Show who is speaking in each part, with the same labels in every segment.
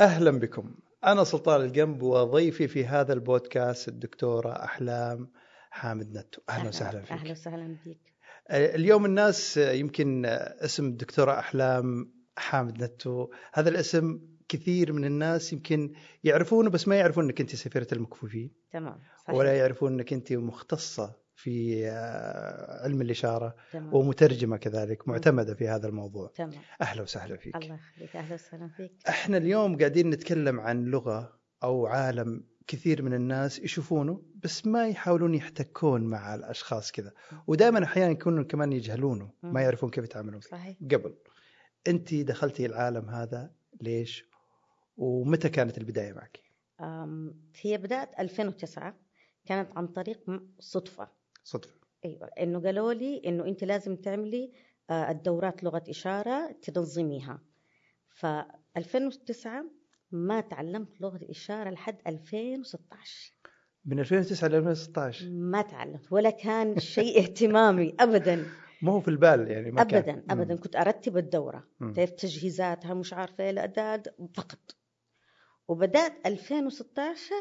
Speaker 1: أهلا بكم. أنا سلطان الجنب وضيفي في هذا البودكاست الدكتورة أحلام حامد نتو. أهلا وسهلا فيك.
Speaker 2: أهلا وسهلا فيك.
Speaker 1: اليوم الناس يمكن اسم الدكتورة أحلام حامد نتو. هذا الاسم كثير من الناس يمكن يعرفونه بس ما يعرفون إنك أنت سفيرة المكفوفين.
Speaker 2: تمام صحيح.
Speaker 1: ولا يعرفون إنك أنت مختصة في آه، علم الإشارة
Speaker 2: تمام.
Speaker 1: ومترجمة كذلك معتمدة في هذا الموضوع.
Speaker 2: تمام.
Speaker 1: أهلا وسهلا فيك.
Speaker 2: الله يخليك. أهلا وسهلا فيك.
Speaker 1: إحنا اليوم قاعدين نتكلم عن لغة أو عالم كثير من الناس يشوفونه بس ما يحاولون يحتكون مع الأشخاص كذا. ودائما أحيانا يكونوا كمان يجهلونه ما. يعرفون كيف يتعاملون
Speaker 2: صحيح.
Speaker 1: قبل أنت دخلتي العالم هذا ليش؟ ومتى كانت البداية معك؟
Speaker 2: هي بدأت 2009 كانت عن طريق صدفة.
Speaker 1: صدفة.
Speaker 2: أيوه إنه قالوا لي إنه أنت لازم تعملي آه، الدورات لغة إشارة تنظميها. ف 2009 ما تعلمت لغة الإشارة لحد 2016
Speaker 1: من 2009 ل 2016
Speaker 2: ما تعلمت ولا كان شيء اهتمامي أبدا.
Speaker 1: ما هو في البال يعني ما كان.
Speaker 2: ابدا ابدا. كنت أرتب
Speaker 1: الدورة.
Speaker 2: كيف تجهيزاتها مش عارفة إيه الاعداد فقط. وبدأت 2016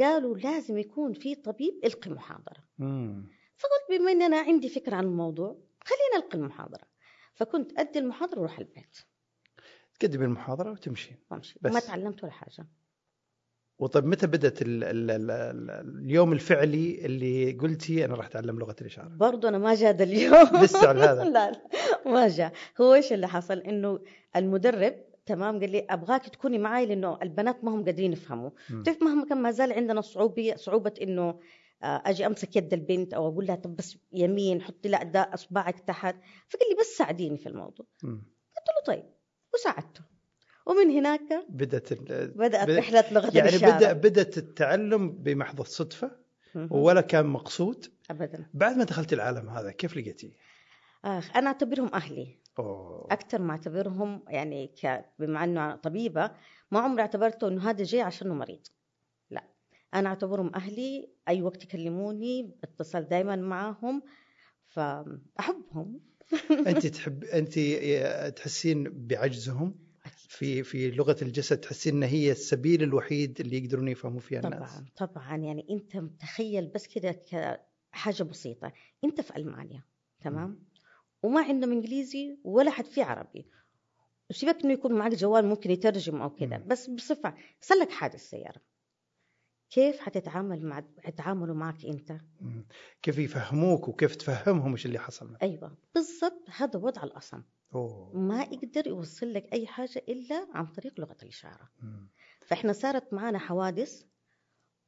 Speaker 2: قالوا لازم يكون في طبيب القي محاضرة.
Speaker 1: مم.
Speaker 2: فقلت بما ان أنا عندي فكرة عن الموضوع خلينا القي المحاضرة. فكنت أدي المحاضرة وأروح البيت.
Speaker 1: تقدمي المحاضرة وتمشي.
Speaker 2: وأمشي.
Speaker 1: بس.
Speaker 2: ما تعلمت ولا حاجة.
Speaker 1: وطيب متى بدأت ال ال ال ال اليوم الفعلي اللي قلتي أنا راح أتعلم لغة الإشارة؟
Speaker 2: برضه أنا ما جاد اليوم.
Speaker 1: لسه على هذا.
Speaker 2: لا لا. ما جاء هو إيش اللي حصل؟ إنه المدرب تمام قال لي أبغاك تكوني معي لأنه البنات ما هم قادرين يفهموا.
Speaker 1: مم.
Speaker 2: تعرف مهما كان ما زال عندنا صعوبه صعوبة إنه أجي أمسك يد البنت أو أقول لها طب بس يمين حطي لا ده أصبعك تحت. فقال لي بس ساعديني في الموضوع. قلت له طيب. وساعدته. ومن هناك بدأت
Speaker 1: بدأت
Speaker 2: رحلة لغه
Speaker 1: يعني
Speaker 2: الإشارة.
Speaker 1: بدا بدأت التعلم بمحض
Speaker 2: الصدفة.
Speaker 1: ولا كان مقصود.
Speaker 2: ابدا.
Speaker 1: بعد ما دخلت العالم هذا كيف لقيتيه؟
Speaker 2: آخ أنا أعتبرهم أهلي.
Speaker 1: أوه.
Speaker 2: أكثر ما أعتبرهم يعني ك... بما أنه طبيبة ما عمري اعتبرته إنه هذا جاي عشانه مريض. أنا أعتبرهم أهلي أي وقت يكلموني اتصل دائما معاهم فأحبهم.
Speaker 1: أنت تحب أنت تحسين بعجزهم؟ في في لغة الجسد تحسين إن هي السبيل الوحيد اللي يقدرون يفهموا فيها الناس.
Speaker 2: طبعا طبعا. يعني أنت متخيل بس كده كحاجة بسيطة. أنت في ألمانيا تمام؟ وما عندهم إنجليزي ولا حد فيه عربي. وسيبك إنه يكون معك جوال ممكن يترجم أو
Speaker 1: مم.
Speaker 2: بس بصفة صار لك حادث سيارة. كيف حتتعامل مع يتعاملوا معك
Speaker 1: أنت. كيف يفهموك وكيف تفهمهم إيش اللي حصل معك؟
Speaker 2: أيوه بالضبط هذا وضع الأصم.
Speaker 1: أوه.
Speaker 2: ما يقدر يوصل لك أي حاجة إلا عن طريق لغة الإشارة.
Speaker 1: مم.
Speaker 2: فإحنا صارت معانا حوادث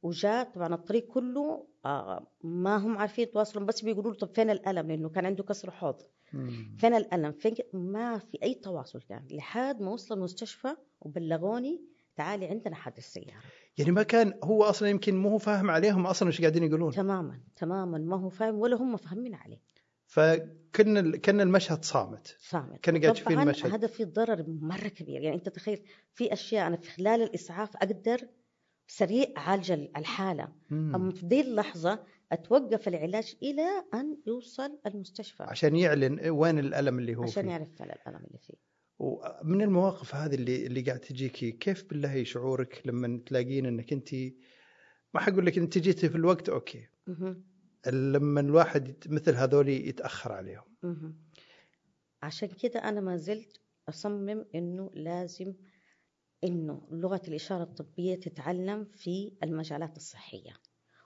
Speaker 2: وجاء طبعا الطريق كله آه ما هم عارفين يتواصلوا بس بيقولوا له طب فين الألم؟ لأنه كان عنده كسر حوض.
Speaker 1: مم.
Speaker 2: فين الألم؟ فين ما في أي تواصل كان لحد ما وصل المستشفى وبلغوني تعالي عندنا حادث سيارة.
Speaker 1: يعني ما كان هو أصلا يمكن مو هو فاهم عليهم أصلا إيش قاعدين يقولون.
Speaker 2: تماما تماما ما هو فاهم ولا هم فاهمين عليه.
Speaker 1: فكان ال- كان المشهد صامت.
Speaker 2: صامت.
Speaker 1: كان قاعد تشوفين
Speaker 2: طبعا
Speaker 1: المشهد.
Speaker 2: هذا في ضرر مرة كبير. يعني أنت تخيل في أشياء أنا في خلال الإسعاف أقدر سريع أعالج الحالة.
Speaker 1: مم.
Speaker 2: أما في دي اللحظة أتوقف العلاج إلى أن يوصل المستشفى.
Speaker 1: عشان يعلن وين الألم اللي هو
Speaker 2: عشان
Speaker 1: فيه.
Speaker 2: يعرف فعلا الألم اللي فيه.
Speaker 1: ومن المواقف هذه اللي اللي قاعد تجيكي كيف بالله شعورك لما تلاقين إنك أنت ما حقول لك انت جيتي في الوقت
Speaker 2: أوكي.
Speaker 1: لما الواحد مثل هذول يتأخر عليهم.
Speaker 2: عشان كده أنا ما زلت أصمم إنه لازم إنه لغة الإشارة الطبية تتعلم في المجالات الصحية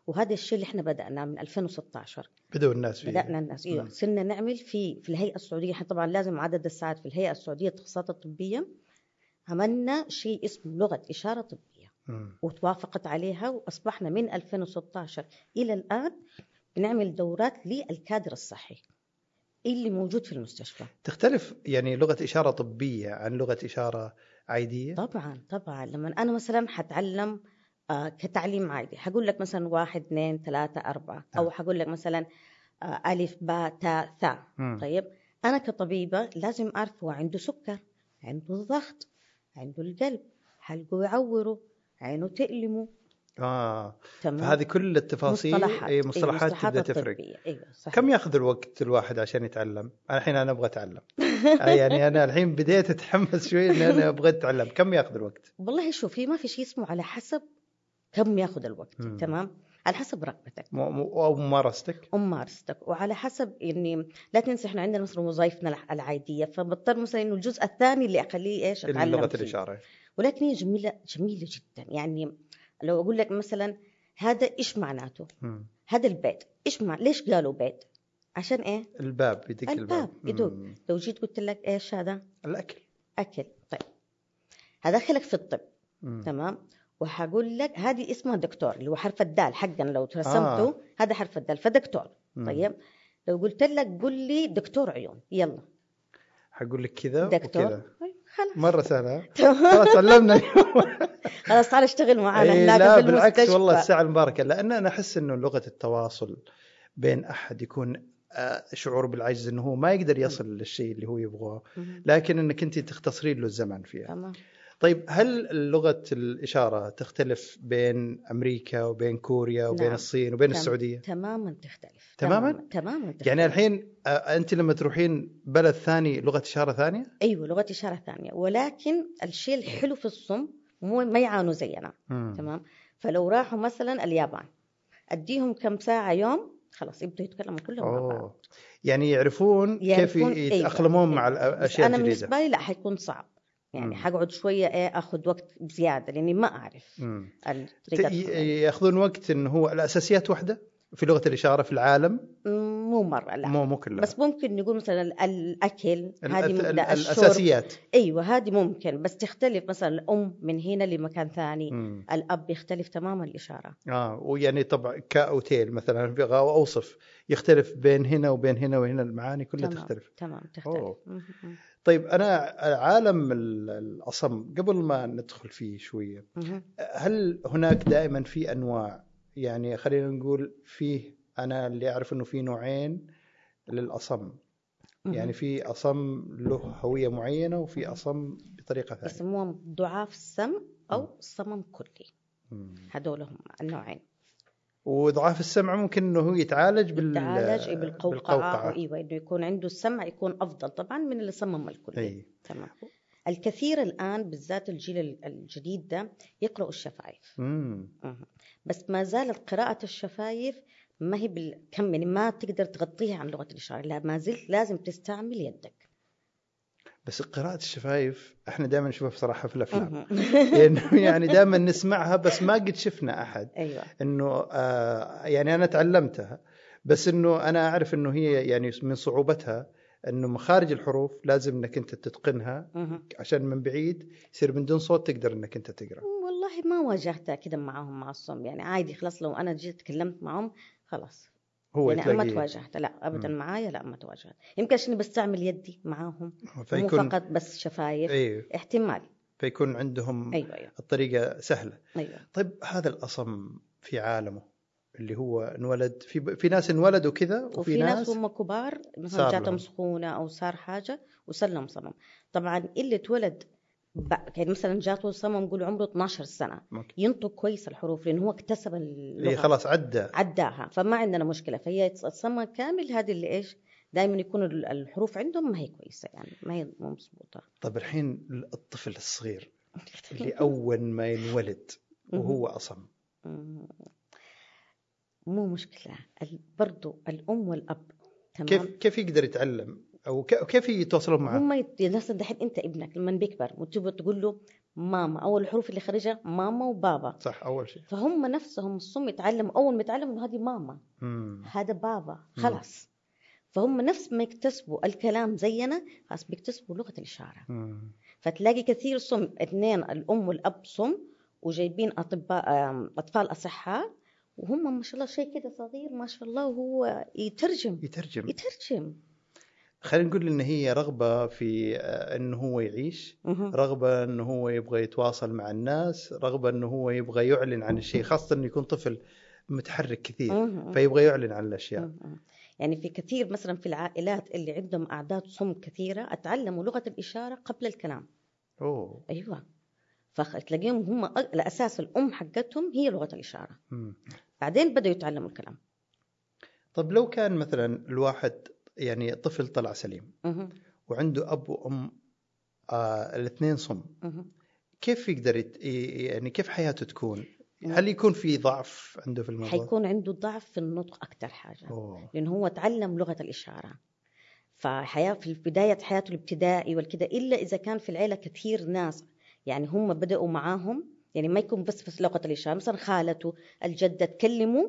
Speaker 2: وهذا الشيء اللي إحنا بدأناه من 2016
Speaker 1: بدأوا الناس فيه.
Speaker 2: بدأنا الناس إيوه.
Speaker 1: مم.
Speaker 2: صرنا نعمل في في الهيئة السعودية. إحنا طبعا لازم عدد الساعات في الهيئة السعودية التخصصات الطبية. عملنا شيء اسمه لغة إشارة طبية.
Speaker 1: مم.
Speaker 2: وتوافقت عليها وأصبحنا من 2016 إلى الآن بنعمل دورات للكادر الصحي اللي موجود في المستشفى.
Speaker 1: تختلف يعني لغة إشارة طبية عن لغة إشارة عادية؟
Speaker 2: طبعا طبعا. لما أنا مثلا حتعلم آه، كتعليم عادي. حقول لك مثلا واحد اثنين ثلاثة أربعة. أو
Speaker 1: نعم.
Speaker 2: حقول لك مثلا آه، ألف باء تاء ثاء. طيب؟ أنا كطبيبة لازم أعرف هو عنده سكر عنده ضغط عنده القلب. حلقه يعوره؟ عينه تألمه.
Speaker 1: آه.
Speaker 2: تمام؟
Speaker 1: فهذه كل التفاصيل
Speaker 2: مصطلحات.
Speaker 1: اي
Speaker 2: إيه،
Speaker 1: مصطلحات تبدأ
Speaker 2: مصطلحات
Speaker 1: تفرق.
Speaker 2: أيوه صحيح.
Speaker 1: كم ياخذ الوقت الواحد عشان يتعلم؟ أنا الحين أنا أبغى أتعلم. آه، يعني أنا الحين بديت أتحمس شوي إن أنا أبغى أتعلم. كم ياخذ الوقت؟
Speaker 2: والله شوفي ما في شيء اسمه على حسب كم ياخذ الوقت
Speaker 1: مم.
Speaker 2: تمام على حسب رغبتك
Speaker 1: أو ممارستك
Speaker 2: وممارستك وعلى حسب يعني لا تنسى إحنا عندنا مثلا وظائفنا الع- العادية فبضطر مثلا إنه الجزء الثاني اللي أخليه إيش
Speaker 1: أتعلم
Speaker 2: لغة.
Speaker 1: الإشارة
Speaker 2: ولكن هي جميلة جميلة جدا يعني لو أقول لك مثلا هذا إيش معناته؟
Speaker 1: مم.
Speaker 2: هذا البيت إيش مع ليش قالوا بيت؟ عشان إيه؟
Speaker 1: الباب يدق الباب
Speaker 2: الباب يدق. لو جيت قلت لك إيش هذا؟
Speaker 1: الأكل
Speaker 2: أكل طيب هدخلك في الطب
Speaker 1: مم.
Speaker 2: تمام وحقول لك هذه اسمها دكتور اللي هو حرف الدال حقا لو رسمته
Speaker 1: آه.
Speaker 2: هذا حرف الدال فدكتور.
Speaker 1: مم.
Speaker 2: طيب؟ لو قلت لك قل لي دكتور عيون يلا.
Speaker 1: حقول لك كذا
Speaker 2: دكتور؟
Speaker 1: وكذا
Speaker 2: طيب، خلاص.
Speaker 1: مرة سهله خلاص علمنا اليوم
Speaker 2: خلاص تعال اشتغل معنا
Speaker 1: إيه لا
Speaker 2: في
Speaker 1: بالعكس
Speaker 2: المستشفى.
Speaker 1: والله الساعة المباركة. لأن أنا أحس أنه لغة التواصل بين أحد يكون آه، شعور بالعجز أنه هو ما يقدر يصل للشيء اللي هو يبغاه. لكن أنك أنت تختصرين له الزمن فيها.
Speaker 2: تمام.
Speaker 1: طيب هل لغة الإشارة تختلف بين أمريكا وبين كوريا وبين
Speaker 2: نعم.
Speaker 1: الصين وبين
Speaker 2: تم-
Speaker 1: السعودية
Speaker 2: تماما تختلف
Speaker 1: تماماً؟
Speaker 2: تماما, تختلف.
Speaker 1: يعني الحين آه، أنت لما تروحين بلد ثاني لغة إشارة ثانية
Speaker 2: أيوه لغة إشارة ثانية ولكن الشيء الحلو في الصم مو ما يعانوا زينا
Speaker 1: مم.
Speaker 2: تمام فلو راحوا مثلا اليابان أديهم كم ساعة يوم خلاص يبدوا يتكلموا كلهم مع بعض.
Speaker 1: يعني يعرفون, كيف
Speaker 2: يعرفون- أيوة،
Speaker 1: يتأقلمون مع
Speaker 2: أيوة. بس
Speaker 1: الأشياء
Speaker 2: أنا
Speaker 1: الجديدة
Speaker 2: بالنسبة لي لا حيكون صعب يعني. حقعد شوية إيه آخذ وقت بزيادة لأني ما
Speaker 1: أعرف يأخذون وقت انه هو الاساسيات واحدة؟ في لغة الإشارة في العالم؟
Speaker 2: مو مرة لا.
Speaker 1: مو مو كلها.
Speaker 2: بس ممكن نقول مثلا ال- الأكل
Speaker 1: ال-
Speaker 2: هذه
Speaker 1: الأساسيات.
Speaker 2: أيوه هذه ممكن بس تختلف مثلا الأم من هنا لمكان ثاني
Speaker 1: مم.
Speaker 2: الأب يختلف تماما الإشارة.
Speaker 1: آه ويعني طبعا كاوتيل مثلا أبغى أوصف يختلف بين هنا وبين هنا وهنا المعاني كلها
Speaker 2: تمام
Speaker 1: تختلف.
Speaker 2: تمام تختلف.
Speaker 1: طيب أنا عالم ال- الأصم قبل ما ندخل فيه
Speaker 2: شوية.
Speaker 1: هل هناك دائما في أنواع؟ يعني خلينا نقول فيه أنا اللي أعرف إنه في نوعين
Speaker 2: للأصم.
Speaker 1: يعني في أصم له هوية معينة وفي أصم بطريقة ثانية.
Speaker 2: يسموهم ضعاف السمع أو صمم كلي. هذول هم النوعين.
Speaker 1: وضعاف السمع ممكن إنه هو يتعالج بال
Speaker 2: يتعالج إيه بالقوقعة أيوه انه يكون عنده السمع يكون أفضل. طبعا من اللي صمم الكلي
Speaker 1: إي.
Speaker 2: تمام. الكثير الآن بالذات الجيل ال- الجديد ده يقرأوا الشفايف. بس ما زالت قراءة الشفايف ما هي بالكم يعني ما تقدر تغطيها عن لغة الإشارة. لا ما زلت لازم تستعمل يدك.
Speaker 1: بس قراءة الشفايف إحنا دائما نشوفها بصراحة في
Speaker 2: الأفلام.
Speaker 1: لأنه يعني دائما نسمعها بس ما قد شفنا أحد.
Speaker 2: أيوة.
Speaker 1: إنه آه يعني أنا تعلمتها بس إنه أنا أعرف إنه هي يعني من صعوبتها إنه مخارج الحروف لازم إنك أنت تتقنها. عشان من بعيد يصير من دون صوت تقدر إنك أنت تقرأ.
Speaker 2: والله ما واجهتها كده معاهم مع الصم يعني عادي خلاص لو أنا جيت تكلمت معهم خلاص.
Speaker 1: هو
Speaker 2: يعني ما
Speaker 1: تلاقي
Speaker 2: تواجهت. لا أبدا
Speaker 1: مم.
Speaker 2: معايا. لا ما تواجهت. يمكن عشان بستعمل يدي معاهم مو فقط بس شفايف
Speaker 1: أيوه
Speaker 2: احتمال.
Speaker 1: فيكون عندهم
Speaker 2: أيوة أيوة.
Speaker 1: الطريقة سهلة.
Speaker 2: أيوة.
Speaker 1: طيب هذا الأصم في عالمه اللي هو انولد في في ناس انولدوا كذا وفي,
Speaker 2: وفي ناس هم كبار مثلا جاتهم. سخونة أو صار حاجة وسلم صمم. طبعا اللي اتولد يعني مثلا جاته صمم نقول عمره 12 سنة.
Speaker 1: ممكن.
Speaker 2: ينطق كويس الحروف لأنه هو اكتسب
Speaker 1: إيه
Speaker 2: اللغة
Speaker 1: خلاص عدى.
Speaker 2: عداها. فما عندنا مشكلة. فهي الصمم كامل هذه اللي إيش؟ دائما يكون ال- الحروف عندهم ما هي كويسة يعني ما هي مو مضبوطة.
Speaker 1: طيب الحين الطفل الصغير اللي أول ما ينولد وهو
Speaker 2: أصم. مو مشكلة. برضو الأم والأب تمام؟
Speaker 1: كيف كيف يقدر يتعلم؟ أو كيف يتواصلون معه؟
Speaker 2: هم يت... مثلا دحين أنت ابنك لما بيكبر وتبغى تقول له ماما أول الحروف اللي خارجها ماما وبابا.
Speaker 1: صح أول شيء.
Speaker 2: فهم نفسهم الصم يتعلموا أول ما يتعلموا إنه هذه ماما.
Speaker 1: مم.
Speaker 2: هذا بابا خلاص. فهم نفس ما يكتسبوا الكلام زينا خلاص بيكتسبوا لغة الإشارة.
Speaker 1: مم.
Speaker 2: فتلاقي كثير صم اثنين الأم والأب صم وجايبين أطباء أطفال أصحاء وهم ما شاء الله شيء كده صغير ما شاء الله وهو يترجم.
Speaker 1: يترجم.
Speaker 2: يترجم.
Speaker 1: خلينا نقول إن هي رغبة في آه، إنه هو يعيش. رغبة إنه هو يبغى يتواصل مع الناس رغبة إنه هو يبغى يعلن عن الشيء خاصة إنه يكون طفل متحرك كثير. فيبغى يعلن عن
Speaker 2: الأشياء. يعني في كثير مثلا في العائلات اللي عندهم أعداد صم كثيرة أتعلموا لغة الإشارة قبل الكلام
Speaker 1: أوه
Speaker 2: أيوه فتلاقيهم هم الأساس الأم حقتهم هي لغة الإشارة
Speaker 1: مم.
Speaker 2: بعدين بدأوا يتعلموا الكلام
Speaker 1: طب لو كان مثلا الواحد يعني طفل طلع سليم. وعنده أب وأم آه الاثنين صم. كيف يقدر يت... يعني كيف حياته تكون؟ هل يكون في ضعف عنده في الموضوع؟
Speaker 2: حيكون عنده ضعف في النطق أكثر حاجة
Speaker 1: أوه.
Speaker 2: لأنه هو تعلم لغة الإشارة فحياة في بداية حياته الابتدائي والكده إلا إذا كان في العيلة كثير ناس يعني هم بدأوا معاهم يعني ما يكون بس في لغة الإشارة مثلا خالته الجدة تكلموا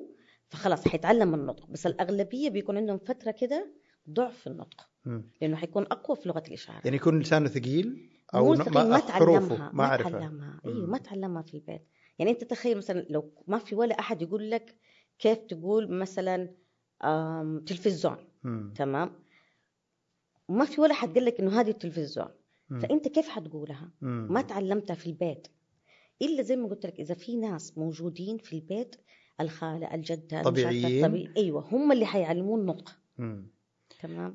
Speaker 2: فخلاص حيتعلم النطق بس الأغلبية بيكون عندهم فترة كده ضعف النطق
Speaker 1: مم.
Speaker 2: لأنه حيكون أقوى في لغة الإشارة
Speaker 1: يعني يكون لسانه ثقيل
Speaker 2: أو
Speaker 1: ما,
Speaker 2: ما تعلمها
Speaker 1: ما
Speaker 2: ما تعلمها
Speaker 1: أيوه.
Speaker 2: ما تعلمها في البيت يعني أنت تخيل مثلا لو ما في ولا أحد يقول لك كيف تقول مثلا تلفزيون. تمام وما في ولا حد قال لك إنه هذه التلفزيون. فأنت كيف حتقولها. ما تعلمتها في البيت إلا زي ما قلت لك إذا في ناس موجودين في البيت الخالة الجدة
Speaker 1: طبيعيين.
Speaker 2: الطبيعي أيوه هم اللي حيعلمون النطق. تمام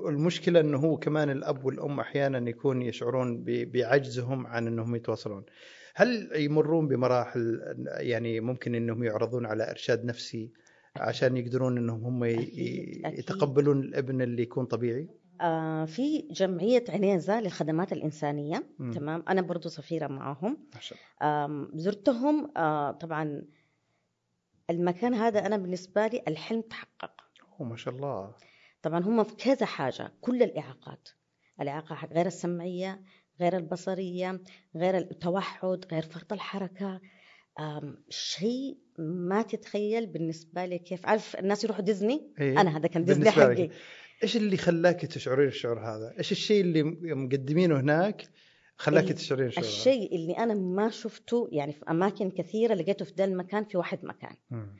Speaker 1: والمشكلة إنه هو كمان الأب والأم أحيانا يكون يشعرون بعجزهم عن إنهم يتواصلون. هل يمرون بمراحل يعني ممكن إنهم يعرضون على إرشاد نفسي عشان يقدرون إنهم هم ي-
Speaker 2: أكيد، أكيد.
Speaker 1: يتقبلون الابن اللي يكون طبيعي؟
Speaker 2: آه في جمعية عنيزه للخدمات الإنسانية
Speaker 1: مم.
Speaker 2: تمام أنا برضو سفيرة معهم. آم، زرتهم آه طبعا المكان هذا أنا بالنسبة لي الحلم تحقق
Speaker 1: ما شاء الله.
Speaker 2: طبعا هم في كذا حاجة كل الإعاقات الإعاقة حق- غير السمعية غير البصرية غير التوحد غير فرط الحركة آم، شيء ما تتخيل بالنسبة لي كيف عارف الناس يروحوا ديزني
Speaker 1: إيه؟
Speaker 2: أنا هذا كان ديزني
Speaker 1: بالنسبة.
Speaker 2: حقي
Speaker 1: إيش اللي خلاك تشعرين الشعور هذا؟ إيش الشيء اللي مقدمينه هناك خلاك تشعرين الشعور؟
Speaker 2: الشيء اللي أنا ما شفته يعني في أماكن كثيرة لقيته في ذا المكان في واحد مكان
Speaker 1: مم.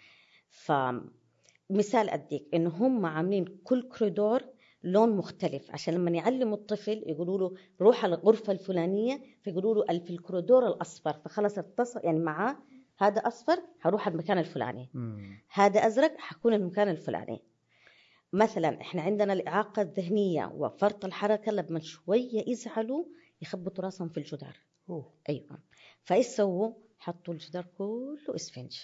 Speaker 2: فمثال أديك إنه هم عاملين كل كوريدور لون مختلف. عشان لما يعلموا الطفل يقولوا له روح على الغرفة الفلانية فيقولوا له في الكوريدور الأصفر. فخلص اتصل يعني معاه هذا أصفر هروح على المكان الفلاني.
Speaker 1: مم.
Speaker 2: هذا أزرق حكون المكان الفلاني. مثلا إحنا عندنا الإعاقة الذهنية وفرط الحركة لما شوية يزعلوا يخبطوا راسهم في الجدار.
Speaker 1: أوه.
Speaker 2: أيوة. فإيش سووا؟ حطوا الجدار كله اسفنج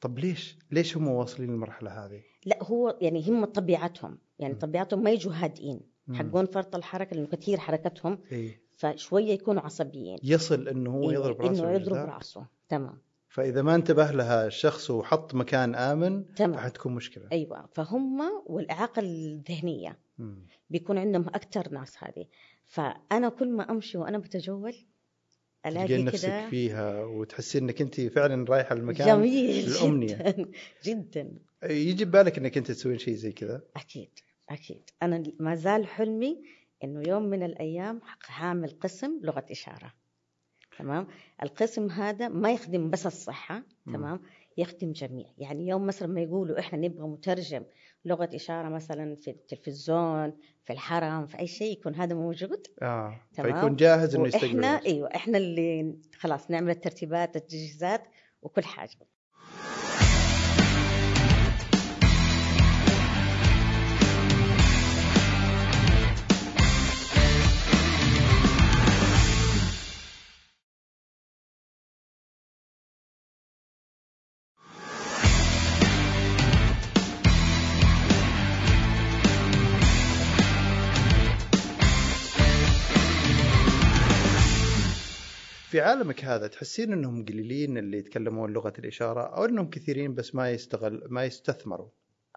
Speaker 1: طب ليش؟ ليش هم واصلين للمرحلة هذه؟
Speaker 2: لا هو يعني هم طبيعتهم يعني
Speaker 1: مم.
Speaker 2: طبيعتهم ما يجوا هادئين. حقون فرط الحركة لأنه كثير حركتهم
Speaker 1: إيه؟
Speaker 2: فشوية يكونوا عصبيين
Speaker 1: يصل إنه هو
Speaker 2: إيه،
Speaker 1: يضرب رأسه
Speaker 2: انه يضرب. رأسه تمام
Speaker 1: فإذا ما انتبه لها الشخص وحط مكان آمن
Speaker 2: تمام
Speaker 1: حتكون مشكلة
Speaker 2: أيوه فهم والإعاقة الذهنية
Speaker 1: مم.
Speaker 2: بيكون عندهم أكثر ناس هذه فأنا كل ما أمشي وأنا بتجول الاقي
Speaker 1: نفسك فيها وتحسين إنك أنت فعلا رايحة المكان
Speaker 2: جميل
Speaker 1: الأمنية.
Speaker 2: جدا جدا.
Speaker 1: يجي ببالك إنك أنت تسوين شيء زي كذا.
Speaker 2: أكيد أكيد. أنا ما زال حلمي إنه يوم من الأيام حاعمل قسم لغة إشارة. تمام؟ القسم هذا ما يخدم بس
Speaker 1: الصحة.
Speaker 2: تمام؟ يخدم جميع. يعني يوم مثلا ما يقولوا إحنا نبغى مترجم لغة إشارة مثلا في التلفزيون في الحرم في أي شيء يكون هذا موجود
Speaker 1: آه
Speaker 2: تمام.
Speaker 1: فيكون جاهز إنه يستقبل الناس.
Speaker 2: أيوه إحنا اللي خلاص نعمل الترتيبات التجهيزات وكل حاجة
Speaker 1: في عالمك هذا تحسين إنهم قليلين اللي يتكلمون لغة الإشارة أو إنهم كثيرين بس ما يستغل ما يستثمروا؟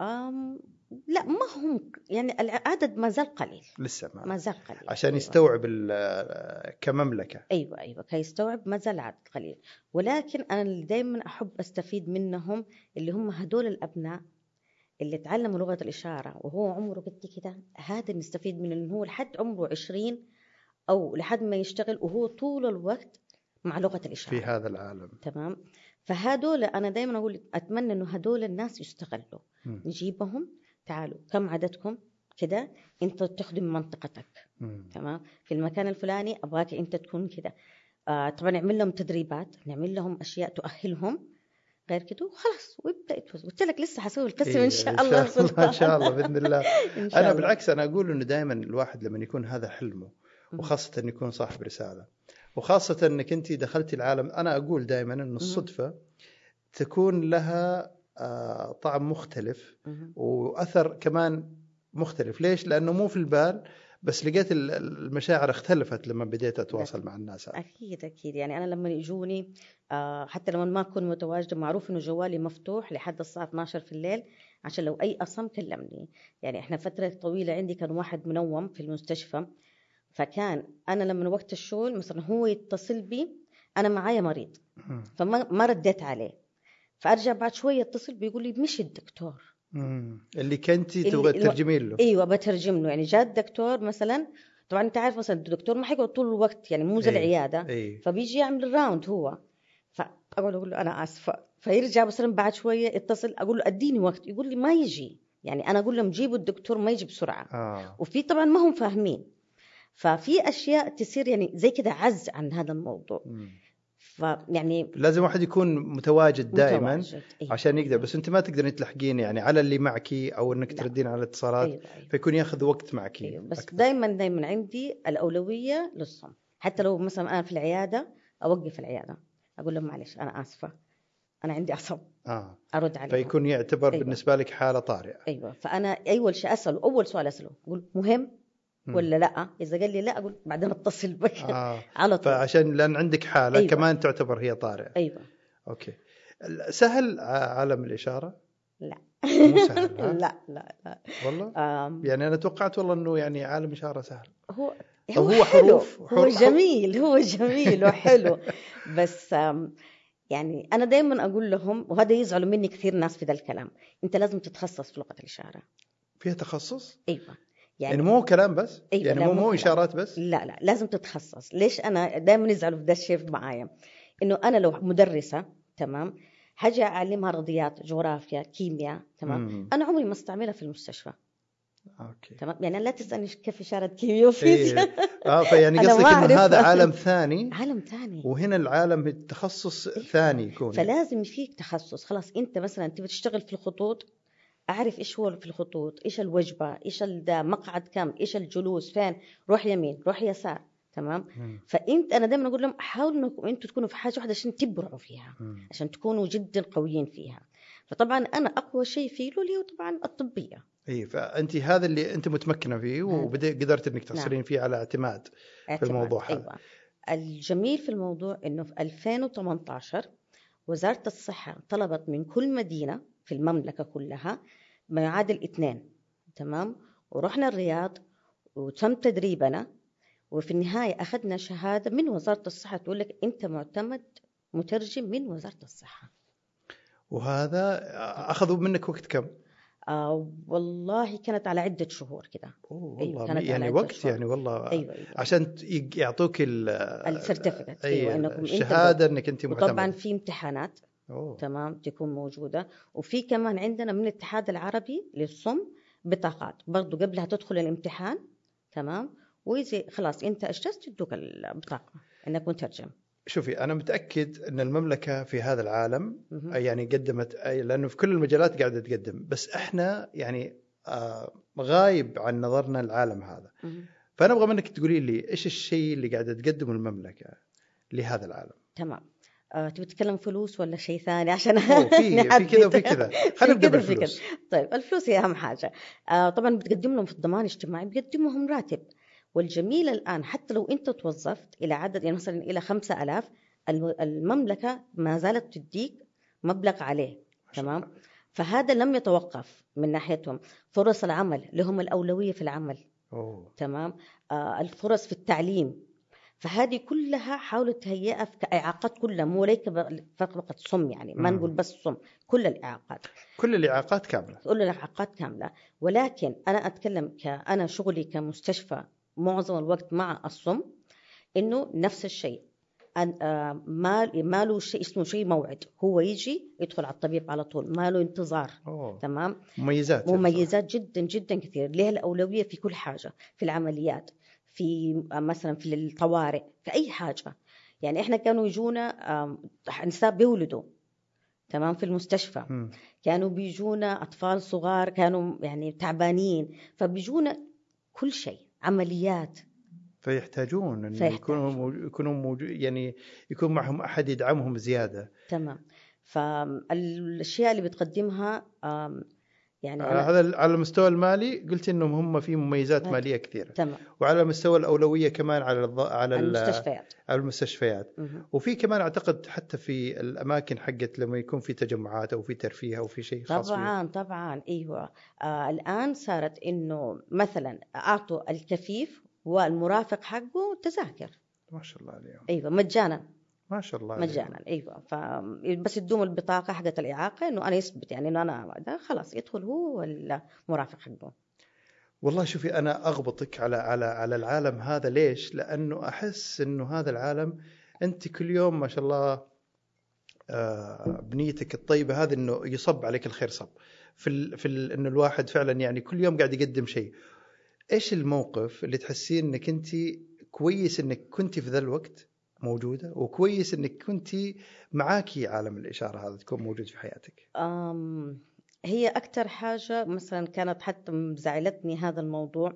Speaker 2: أم لا ما هم يعني العدد ما زال قليل.
Speaker 1: لسه ما,
Speaker 2: ما زال قليل.
Speaker 1: عشان
Speaker 2: أيوة.
Speaker 1: يستوعب كمملكة.
Speaker 2: أيوه أيوه. كي يستوعب ما زال عدد قليل. ولكن أنا اللي دائما أحب أستفيد منهم اللي هم هدول الأبناء اللي تعلموا لغة الإشارة وهو عمره قد كده. هذا نستفيد منه إنه هو لحد عمره 20 أو لحد ما يشتغل وهو طول الوقت مع لغة الاشاره
Speaker 1: في هذا العالم.
Speaker 2: تمام؟ فهدول أنا دائما أقول أتمنى إنه هدول الناس يستغلوا.
Speaker 1: مم.
Speaker 2: نجيبهم تعالوا كم عددكم؟ كده أنت تخدم منطقتك.
Speaker 1: مم.
Speaker 2: تمام؟ في المكان الفلاني أبغاك أنت تكون كده آه طبعا نعمل لهم تدريبات نعمل لهم أشياء تؤهلهم. غير كده وخلاص ويبدأ قلت لك لسه حسوي القسم
Speaker 1: إيه،
Speaker 2: إن شاء الله
Speaker 1: إن شاء الله بإذن الله.
Speaker 2: إن شاء
Speaker 1: أنا
Speaker 2: الله.
Speaker 1: بالعكس أنا أقول إنه دائما الواحد لما يكون هذا حلمه وخاصة إنه يكون صاحب رسالة وخاصة إنك انت دخلتي العالم أنا أقول دائما انه الصدفة تكون لها آه، طعم مختلف. وأثر كمان مختلف. ليش؟ لأنه مو في البال بس لقيت ال- المشاعر اختلفت لما بديت أتواصل مع الناس.
Speaker 2: أكيد أكيد. يعني أنا لما يجوني آه، حتى لما ما أكون متواجدة معروف إنه جوالي مفتوح لحد الساعة 12 في الليل عشان لو أي أصم كلمني. يعني إحنا فترة طويلة عندي كان واحد منوم في المستشفى. فكان أنا لما وقت الشغل مثلا هو يتصل بي أنا معايا مريض. فما ما رديت عليه. فأرجع بعد شوية يتصل بيقول لي مش الدكتور.
Speaker 1: اللي كنتي
Speaker 2: اللي-
Speaker 1: تبغى تترجمين له.
Speaker 2: أيوه بترجم له. يعني جاء الدكتور مثلا طبعا أنت عارف مثلا الدكتور ما حيقعد طول الوقت يعني مو زي
Speaker 1: إيه.
Speaker 2: العيادة.
Speaker 1: اي
Speaker 2: فبيجي يعمل ال round هو. فاقول أقول له أنا اسفه فيرجع مثلا بعد شوية يتصل أقول له أديني وقت. يقول لي ما يجي. يعني أنا أقول لهم جيبوا الدكتور ما يجي بسرعة.
Speaker 1: آه.
Speaker 2: وفي طبعا ما هم فاهمين. ففي أشياء تصير يعني زي كذا عز عن هذا الموضوع
Speaker 1: مم.
Speaker 2: فيعني
Speaker 1: لازم واحد يكون متواجد دائما
Speaker 2: متواجد. أيوة.
Speaker 1: عشان يقدر بس أنت ما تقدرين تلحقين يعني على اللي معك أو أنك
Speaker 2: لا.
Speaker 1: تردين على الاتصالات
Speaker 2: أيوة. أيوة.
Speaker 1: فيكون ياخذ وقت معك
Speaker 2: أيوة. بس. دائما دائما عندي الأولوية للصم حتى لو مثلا أنا في العيادة أوقف العيادة أقول لهم معلش أنا آسفة أنا عندي عصب
Speaker 1: آه
Speaker 2: أرد عليهم
Speaker 1: فيكون يعتبر
Speaker 2: أيوة.
Speaker 1: بالنسبة لك حالة طارئة
Speaker 2: أيوه فأنا أول شيء أسأله أول سؤال أسأله أقول مهم. ولا لا؟ إذا قال لي لا أقول بعدين أتصل بك.
Speaker 1: آه.
Speaker 2: على طول.
Speaker 1: فعشان لأن عندك حالة
Speaker 2: أيوة.
Speaker 1: كمان تعتبر هي طارئة.
Speaker 2: أيوه.
Speaker 1: أوكي. سهل عالم الإشارة؟
Speaker 2: لا.
Speaker 1: سهل؟
Speaker 2: لا لا لا.
Speaker 1: والله؟
Speaker 2: آم،
Speaker 1: يعني أنا توقعت والله إنه يعني عالم إشارة سهل.
Speaker 2: هو هو
Speaker 1: هو
Speaker 2: حلو.
Speaker 1: حروف-
Speaker 2: هو
Speaker 1: حروف-
Speaker 2: جميل هو جميل وحلو. بس يعني أنا دائما أقول لهم وهذا يزعلوا مني كثير ناس في ذا الكلام أنت لازم تتخصص في لغة الإشارة.
Speaker 1: فيها تخصص؟
Speaker 2: أيوه.
Speaker 1: يعني,
Speaker 2: يعني
Speaker 1: مو كلام بس؟
Speaker 2: أيوة،
Speaker 1: يعني مو
Speaker 2: مو.
Speaker 1: إشارات بس؟
Speaker 2: لا لا لازم تتخصص. ليش أنا دائما يزعلوا في ذا الشيء معايا؟ إنه أنا لو مدرسة تمام حاجي أعلمها رياضيات جغرافيا كيمياء تمام
Speaker 1: مم.
Speaker 2: أنا عمري ما أستعملها في المستشفى.
Speaker 1: أوكي.
Speaker 2: تمام؟ يعني لا تسألني كيف إشارة كيمياء وفيزياء
Speaker 1: آه فيعني قصدك
Speaker 2: إنه.
Speaker 1: هذا عالم ثاني؟
Speaker 2: عالم ثاني.
Speaker 1: وهنا العالم التخصص ثاني يكون.
Speaker 2: فلازم فيك تخصص. خلاص أنت مثلا تبي تشتغل في الخطوط أعرف إيش هو في الخطوط إيش الوجبة إيش الدا مقعد كم إيش الجلوس فين روح يمين روح يسار تمام
Speaker 1: مم.
Speaker 2: فأنت أنا دائما أقول لهم حاولوا انكم أنتم تكونوا في حاجة واحدة عشان تبرعوا فيها
Speaker 1: مم.
Speaker 2: عشان تكونوا جدا قويين فيها فطبعا أنا أقوى شيء فيه له اللي هو طبعا الطبية
Speaker 1: إي فأنت هذا اللي أنت متمكنة فيه وقدرت إنك تحصلين فيه على اعتماد
Speaker 2: اعتماد.
Speaker 1: الموضوع هذا.
Speaker 2: أيوة. الجميل في الموضوع إنه في 2018 وزارة الصحة طلبت من كل مدينة في المملكة كلها ما يعادل اثنين تمام؟ ورحنا الرياض وتم تدريبنا وفي النهاية أخذنا شهادة من وزارة الصحة تقول لك أنت معتمد مترجم من وزارة الصحة.
Speaker 1: وهذا أخذوا منك وقت كم؟
Speaker 2: آه والله كانت على عدة شهور كده. أيوة،
Speaker 1: والله
Speaker 2: كانت
Speaker 1: يعني
Speaker 2: على
Speaker 1: وقت
Speaker 2: أشهر.
Speaker 1: يعني والله
Speaker 2: أيوه أيوه.
Speaker 1: عشان يعطوك ال
Speaker 2: السيرتيفيكت
Speaker 1: أي
Speaker 2: إنكم أنت
Speaker 1: الشهاده إنك أنت معتمد.
Speaker 2: وطبعا في امتحانات.
Speaker 1: أوه.
Speaker 2: تمام؟ تكون موجودة. وفي كمان عندنا من الاتحاد العربي للصم بطاقات. برضو قبلها تدخل الامتحان تمام؟ وإذا خلاص أنت أجلست يدوك البطاقة؟ إنك مترجم.
Speaker 1: شوفي أنا متأكد إن المملكة في هذا العالم. يعني قدمت لأنه في كل المجالات قاعدة تقدم. بس إحنا يعني آه، غايب عن نظرنا العالم هذا. فأنا أبغى منك تقولي لي إيش الشيء اللي قاعدة تقدمه المملكة لهذا العالم؟
Speaker 2: تمام. آه، تبي تتكلم فلوس ولا شيء ثاني عشان
Speaker 1: أوه، في. كذا وفي كذا خلينا نبدا. بالفلوس
Speaker 2: طيب الفلوس هي أهم حاجة. آه طبعا بتقدم لهم في الضمان الاجتماعي بيقدموا لهم راتب. والجميل الآن حتى لو أنت توظفت إلى عدد يعني مثلا إلى خمسة ألاف الم- المملكة ما زالت تديك مبلغ عليه تمام؟ فهذا لم يتوقف من ناحيتهم. فرص العمل لهم الأولوية في العمل
Speaker 1: أوه.
Speaker 2: تمام؟ آه الفرص في التعليم فهذه كلها حاولوا تهيئها في كإعاقات كلها مو ليك فقط صم يعني ما. نقول بس صم كل الإعاقات.
Speaker 1: كل الإعاقات
Speaker 2: كاملة. لك عقاد كاملة. ولكن أنا أتكلم كأنا شغلي كمستشفى معظم الوقت مع الصم إنه نفس الشيء. آه، ما ما له شيء اسمه شيء موعد. هو يجي يدخل على الطبيب على طول ما له انتظار.
Speaker 1: أوه.
Speaker 2: تمام؟
Speaker 1: مميزات
Speaker 2: مميزات جدا جدا كثير. لها الأولوية في كل حاجة؟ في العمليات. في آه، مثلا في الطوارئ في أي حاجة. يعني إحنا كانوا يجونا نساء بيولدوا تمام في المستشفى.
Speaker 1: مم.
Speaker 2: كانوا بيجونا أطفال صغار كانوا يعني تعبانين فبيجونا كل شيء عمليات.
Speaker 1: فيحتاجون إن
Speaker 2: فيحتاجون.
Speaker 1: يكونوا يكونوا موجو يعني يكون معهم أحد يدعمهم زيادة.
Speaker 2: تمام. فالأشياء اللي بتقدمها يعني
Speaker 1: على
Speaker 2: أنا
Speaker 1: هذا على المستوى المالي قلت إنهم هم في مميزات
Speaker 2: مالي.
Speaker 1: مالية كثيرة.
Speaker 2: تمام.
Speaker 1: وعلى مستوى الأولوية كمان على الض... على ال-
Speaker 2: المستشفيات.
Speaker 1: على المستشفيات.
Speaker 2: مهم.
Speaker 1: وفي كمان أعتقد حتى في الأماكن حقت لما يكون في تجمعات أو في ترفيه أو في شيء خاص فيه.
Speaker 2: طبعا طبعا إيوه. آه الآن صارت إنه مثلا أعطوا الكفيف والمرافق حقه تذاكر.
Speaker 1: ما شاء الله عليهم.
Speaker 2: إيوه مجانا.
Speaker 1: ما شاء الله.
Speaker 2: مجانا أيوه فبس يدوم البطاقة حقت الإعاقة إنه أنا يثبت يعني إنه أنا ده خلاص يدخل هو والمرافق حقه
Speaker 1: والله شوفي أنا أغبطك على على على العالم هذا ليش؟ لأنه أحس إنه هذا العالم أنت كل يوم ما شاء الله آه، بنيتك الطيبة هذه إنه يصب عليك الخير صب في ال في ال إنه الواحد فعلا يعني كل يوم قاعد يقدم شيء. إيش الموقف اللي تحسين إنك أنت كويس إنك كنت في ذا الوقت موجودة وكويس إنك كنت معاكي عالم الإشارة هذا تكون موجود في حياتك.
Speaker 2: أم هي أكثر حاجة مثلا كانت حتى مزعلتني هذا الموضوع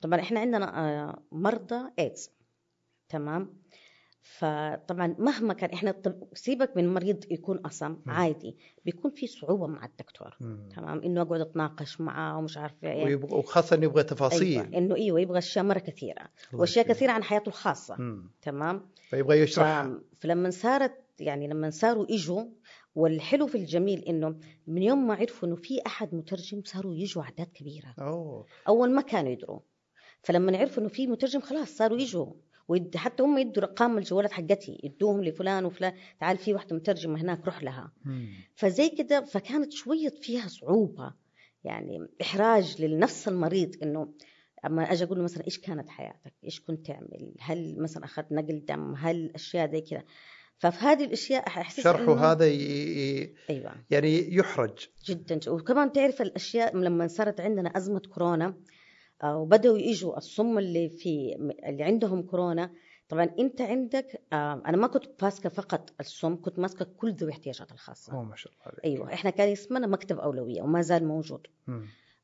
Speaker 2: طبعا إحنا عندنا آه، مرضى إيدز تمام فطبعا مهما كان إحنا طب- سيبك من مريض يكون أصم عادي بيكون في صعوبة مع الدكتور.
Speaker 1: مم.
Speaker 2: تمام؟ إنه أقعد أتناقش معاه ومش إيه.
Speaker 1: ويبغى وخاصة إنه يبغى تفاصيل.
Speaker 2: أيوة إنه إيوه يبغى كثيرة.
Speaker 1: الله
Speaker 2: وأشياء
Speaker 1: يسلمك.
Speaker 2: كثيرة عن حياته الخاصة.
Speaker 1: مم.
Speaker 2: تمام؟
Speaker 1: فيبغى يشرح.
Speaker 2: فلما صارت يعني لما صاروا اجوا والحلو في الجميل إنه من يوم ما عرفوا إنه في أحد مترجم صاروا يجوا اعداد كبيرة.
Speaker 1: أوه.
Speaker 2: أول ما كانوا يدروا. فلما عرفوا إنه في مترجم خلاص صاروا يجوا. ويد حتى هم يدوا ارقام الجوالات حقتي يدوهم لفلان وفلان تعال في واحدة مترجمة هناك روح لها
Speaker 1: مم.
Speaker 2: فزي كده فكانت شوية فيها صعوبة يعني إحراج لنفس المريض إنه أما أجي أقول له مثلا إيش كانت حياتك؟ إيش كنت تعمل؟ هل مثلا أخذت نقل دم؟ هل أشياء زي كذا؟ ففي هذه الأشياء أحس
Speaker 1: شرحه
Speaker 2: إنه-
Speaker 1: هذا ي...
Speaker 2: أيوه
Speaker 1: يعني يحرج
Speaker 2: جدا وكمان تعرف الأشياء لما صارت عندنا أزمة كورونا وبدأوا يجوا الصم اللي في اللي عندهم كورونا. طبعا أنت عندك آه، أنا ما كنت ماسكة فقط الصم كنت ماسكة كل ذوي الاحتياجات الخاصة.
Speaker 1: أوه ما شاء الله عليك.
Speaker 2: أيوه إحنا كان اسمنا مكتب أولوية وما زال موجود.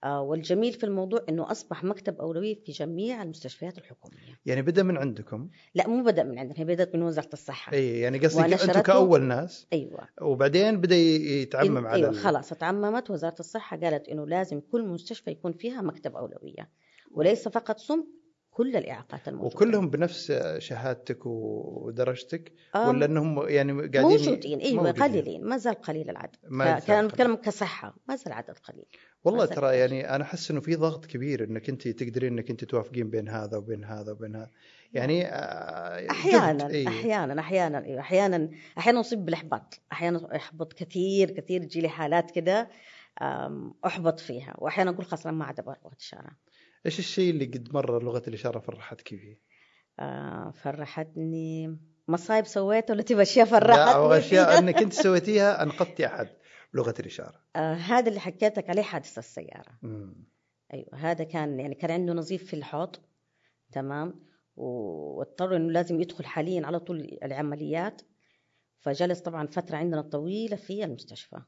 Speaker 2: آه، والجميل في الموضوع إنه أصبح مكتب أولوية في جميع المستشفيات الحكومية.
Speaker 1: يعني بدأ من عندكم؟
Speaker 2: لا مو بدأ من عندنا هي بدأت من وزارة الصحة.
Speaker 1: أي يعني قصدك
Speaker 2: أنتم
Speaker 1: كأول ناس؟
Speaker 2: أيوه.
Speaker 1: وبعدين بدأ يتعمم
Speaker 2: إن-
Speaker 1: على أيوه
Speaker 2: خلاص اتعممت وزارة الصحة قالت إنه لازم كل مستشفى يكون فيها مكتب أولوية. وليس فقط سم كل الإعاقات الموجودة
Speaker 1: وكلهم بنفس شهادتك ودرجتك
Speaker 2: آم،
Speaker 1: ولا إنهم يعني قاعدين
Speaker 2: موجودين
Speaker 1: أيوه.
Speaker 2: قليلين ما زال قليل العدد كان. نتكلم كصحة ما زال العدد قليل
Speaker 1: والله ترى. يعني أنا أحس إنه في ضغط كبير إنك أنت تقدرين إنك أنت توافقين بين هذا وبين هذا وبين هذا يعني آه،.
Speaker 2: أحيانا
Speaker 1: إيه.
Speaker 2: أحيانا أحيانا أيوة، أحيانا أحيانا أصيب بالإحباط أحيانا أحبط كثير كثير تجي لي حالات كده آم، أحبط فيها واحيانا أقول خلاص ما عاد أبغى الاشاره
Speaker 1: إيش الشيء اللي قد مره لغة الإشارة فرحتك فيه؟
Speaker 2: آه، فرحتني مصايب سويتها ولا تبغى اشياء
Speaker 1: لا
Speaker 2: فرحتني
Speaker 1: أو اشياء؟ أنك أنت سويتيها أنقذتي أحد بلغه الإشارة.
Speaker 2: آه هذا اللي حكيتك عليه حادث السيارة
Speaker 1: مم.
Speaker 2: أيوه هذا كان يعني كان عنده نزيف في الحوض تمام واضطر إنه لازم يدخل حاليا على طول العمليات فجلس طبعا فترة عندنا طويلة في المستشفى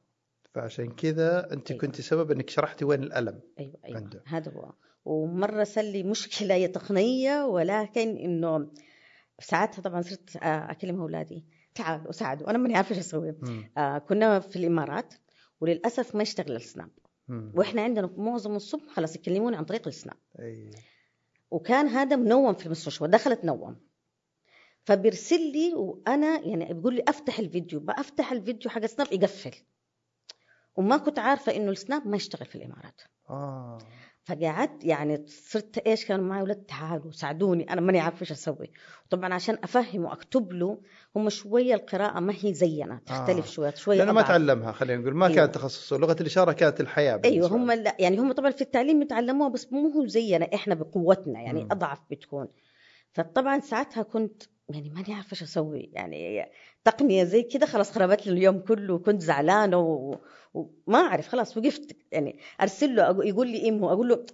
Speaker 1: فعشان كذا أنت
Speaker 2: أيوة.
Speaker 1: كنت سبب إنك شرحتي وين الألم.
Speaker 2: أيوه أيوه
Speaker 1: عنده.
Speaker 2: هذا هو ومرة صار لي مشكلة هي تقنيه ولكن إنه ساعتها طبعا صرت آه، اكلم أولادي تعالوا ساعدوا أنا ماني عارفة إيش أسوي.
Speaker 1: مم.
Speaker 2: آه كنا في الإمارات وللأسف ما يشتغل السناب.
Speaker 1: مم.
Speaker 2: وإحنا عندنا معظم الصبح خلاص يكلموني عن طريق ال Snap.
Speaker 1: أي.
Speaker 2: وكان هذا منوم في المستشفى دخلت نوم. فبيرسل لي وأنا يعني بيقول لي أفتح الفيديو بفتح الفيديو حق ال Snap يقفل. وما كنت عارفة إنه ال Snap ما يشتغل في الإمارات.
Speaker 1: آه.
Speaker 2: فقعدت يعني صرت إيش كانوا معي ولاد تعالوا ساعدوني أنا ماني عارفة إيش أسوي طبعا عشان افهم وأكتب له هم شوية القراءة ما هي زينا تختلف
Speaker 1: آه.
Speaker 2: شوية شوية
Speaker 1: لأنه ما. تعلمها خلينا نقول ما
Speaker 2: أيوة.
Speaker 1: كانت تخصصه لغة الإشارة كانت الحياة
Speaker 2: أيوه
Speaker 1: بالنسبة
Speaker 2: هم
Speaker 1: له.
Speaker 2: لا يعني هم طبعا في التعليم يتعلموها بس مو هو زينا إحنا بقوتنا يعني
Speaker 1: مم.
Speaker 2: أضعف بتكون فطبعا ساعتها كنت يعني ماني عارفة إيش أسوي يعني تقنية زي كده خلاص خربت لي اليوم كله وكنت زعلانة و... وما أعرف خلاص وقفت. يعني أرسل له يقول لي ايمو أقول له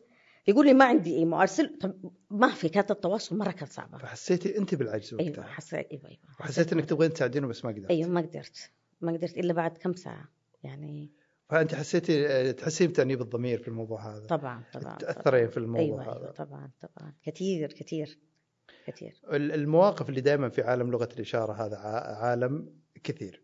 Speaker 2: يقول لي ما عندي ايمو أرسل طب ما في كانت التواصل مرة كانت صعبه
Speaker 1: فحسيتي أنت بالعجز
Speaker 2: أيوه
Speaker 1: وقتها
Speaker 2: حسيت أيوه أيوه
Speaker 1: وحسيت إنك تبغين تساعدينه بس ما قدرت.
Speaker 2: أيوه ما قدرت. ما قدرت إلا بعد كم ساعة. يعني
Speaker 1: فأنت حسيتي تحسين بتأنيب الضمير في الموضوع هذا.
Speaker 2: طبعا طبعا
Speaker 1: تاثرين في الموضوع
Speaker 2: أيوه
Speaker 1: هذا.
Speaker 2: أيوه طبعا طبعا. كثير كثير كثير.
Speaker 1: ال- المواقف اللي دائما في عالم لغة الإشارة هذا عالم كثير.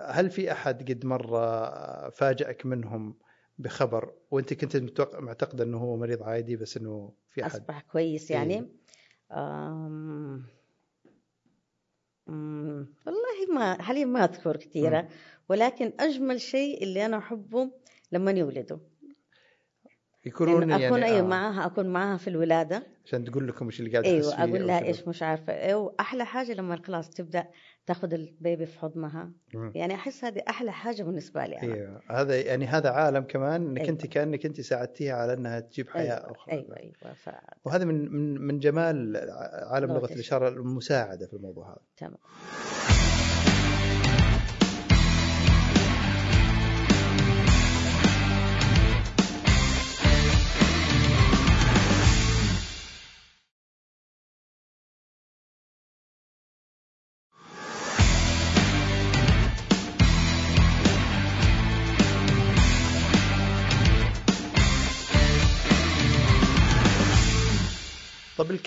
Speaker 1: هل في أحد قد مره فاجأك منهم بخبر وأنت كنت معتقده إنه هو مريض عادي بس إنه في أحد
Speaker 2: أصبح كويس يعني
Speaker 1: إيه.
Speaker 2: أم... أم... والله ما حاليا ما أذكر كثيرة
Speaker 1: مم.
Speaker 2: ولكن أجمل شيء اللي أنا أحبه لما يولدوا
Speaker 1: يكونون يعني
Speaker 2: أكون أيوه
Speaker 1: آه،
Speaker 2: معاها أكون معاها في الولادة
Speaker 1: عشان تقول لكم إيش اللي قاعد
Speaker 2: أيوه
Speaker 1: أقول
Speaker 2: لها. إيش مش عارفة إيه واحلى حاجة لما خلاص تبدأ تاخذ البيبي في حضنها
Speaker 1: مم.
Speaker 2: يعني أحس هذه أحلى حاجة بالنسبة لي أنا
Speaker 1: أيوه هذا يعني هذا عالم كمان إنك
Speaker 2: أيوة.
Speaker 1: أنت كأنك أنت ساعدتيها على إنها تجيب حياة
Speaker 2: أيوه
Speaker 1: أخرى
Speaker 2: أيوه, أيوة. ف...
Speaker 1: وهذا من من من جمال عالم
Speaker 2: لغة
Speaker 1: الإشارة المساعدة في الموضوع هذا
Speaker 2: تمام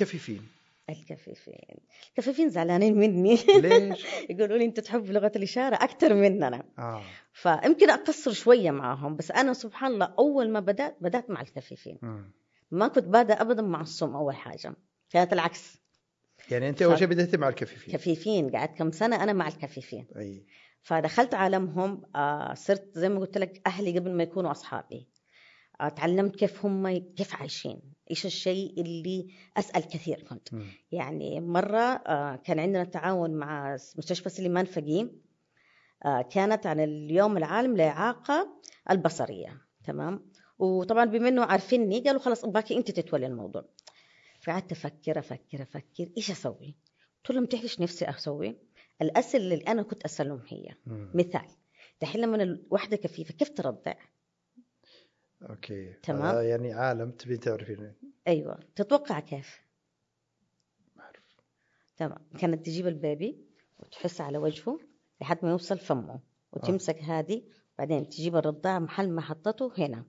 Speaker 1: الكفيفين.
Speaker 2: الكفيفين. الكفيفين زعلانين مني.
Speaker 1: ليش؟
Speaker 2: يقولوا لي أنت تحب لغة الإشارة أكثر مننا.
Speaker 1: آه.
Speaker 2: فيمكن أقصر شوية معهم بس أنا سبحان الله أول ما بدات بدأت مع الكفيفين.
Speaker 1: مم.
Speaker 2: ما كنت بادئ ابدا مع الصم أول حاجة. كانت العكس.
Speaker 1: يعني أنت
Speaker 2: أول
Speaker 1: شيء بديتي مع الكفيفين.
Speaker 2: كفيفين. قعدت كم سنة أنا مع الكفيفين.
Speaker 1: أي.
Speaker 2: فدخلت عالمهم آه، صرت زي ما قلت لك أهلي قبل ما يكونوا أصحابي. آه، تعلمت كيف هم كيف عايشين إيش الشيء اللي أسأل كثير كنت
Speaker 1: مم.
Speaker 2: يعني مرة آه، كان عندنا تعاون مع مستشفى سليمان فقيه آه، كانت عن اليوم العالم للإعاقة البصرية تمام وطبعا بما إنه عارفيني قالوا خلاص باكي أنت تتولي الموضوع فقعدت أفكر أفكر أفكر إيش أسوي؟ قلت لهم تعرف إيش نفسي أسوي؟ الأسئلة اللي أنا كنت أسألهم هي
Speaker 1: مم.
Speaker 2: مثال دحين لما الوحدة كفيفة كيف ترضع؟
Speaker 1: okay.
Speaker 2: تمام.
Speaker 1: هذا يعني عالم تبي تعرفين
Speaker 2: أيوه. تتوقع كيف؟ تمام. كانت تجيب ال baby وتحس على وجهه لحد ما يوصل فمه وتمسك هذه. بعدين تجيب الرضاعة محل ما حطته هنا.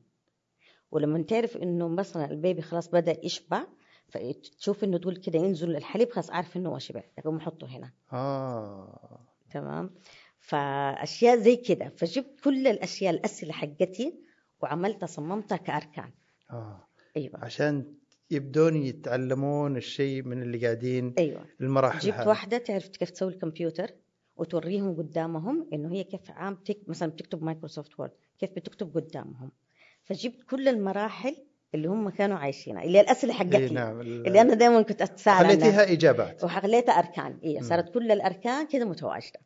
Speaker 2: ولما تعرف إنه مثلا ال baby خلاص بدأ يشبع فتشوف إنه تقول كده ينزل الحليب خلاص عارف إنه هو شبع تقوم احطه هنا.
Speaker 1: آه.
Speaker 2: تمام. فأشياء زي كده. فجبت كل الأشياء الاسئله حقتي وعملتها صممتها كأركان.
Speaker 1: آه.
Speaker 2: أيوه.
Speaker 1: عشان يبدون يتعلمون الشيء من اللي قاعدين
Speaker 2: أيوه.
Speaker 1: المراحل
Speaker 2: جبت
Speaker 1: هذه.
Speaker 2: واحدة تعرف كيف تسوي الكمبيوتر وتوريهم قدامهم إنه هي كيف عام تك... مثلا بتكتب Microsoft Word كيف بتكتب قدامهم. فجبت كل المراحل اللي هم كانوا عايشينها اللي الأسئلة حقتي.
Speaker 1: إي نعم. ال-
Speaker 2: اللي أنا دائما كنت أتساءل
Speaker 1: خليتيها إجابات.
Speaker 2: وخليتها أركان. إي
Speaker 1: مم.
Speaker 2: صارت كل الأركان كذا
Speaker 1: متواجدة.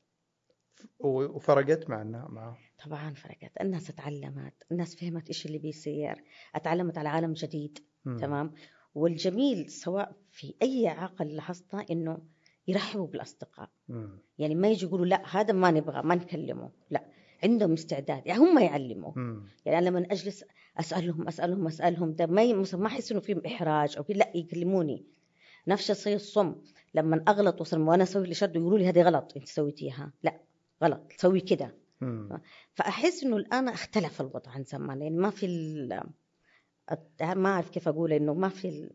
Speaker 1: وفرقت معنا معه
Speaker 2: طبعا فرقت. الناس اتعلمت الناس فهمت إيش اللي بيصير. أتعلمت على عالم جديد
Speaker 1: مم.
Speaker 2: تمام؟ والجميل سواء في أي اعاقه اللي لاحظتها إنه يرحبوا بالأصدقاء.
Speaker 1: مم.
Speaker 2: يعني ما يجي يقولوا لا هذا ما نبغى ما نكلمه. لا عندهم استعداد. يعني هم يعلموا.
Speaker 1: مم.
Speaker 2: يعني أنا لما أجلس أسألهم أسألهم أسألهم ده ما ي- ما احس انه فيهم إحراج أو كده؟ لا يكلموني. نفس الشيء الصم. لما أغلط وصل وأنا أسوي اللي شد يقولوا لي هذه غلط أنت سويتيها لا غلط. سوي كده. فأحس إنه الآن اختلف الوضع عن زمان يعني ما في ما أعرف كيف أقول إنه ما في ال...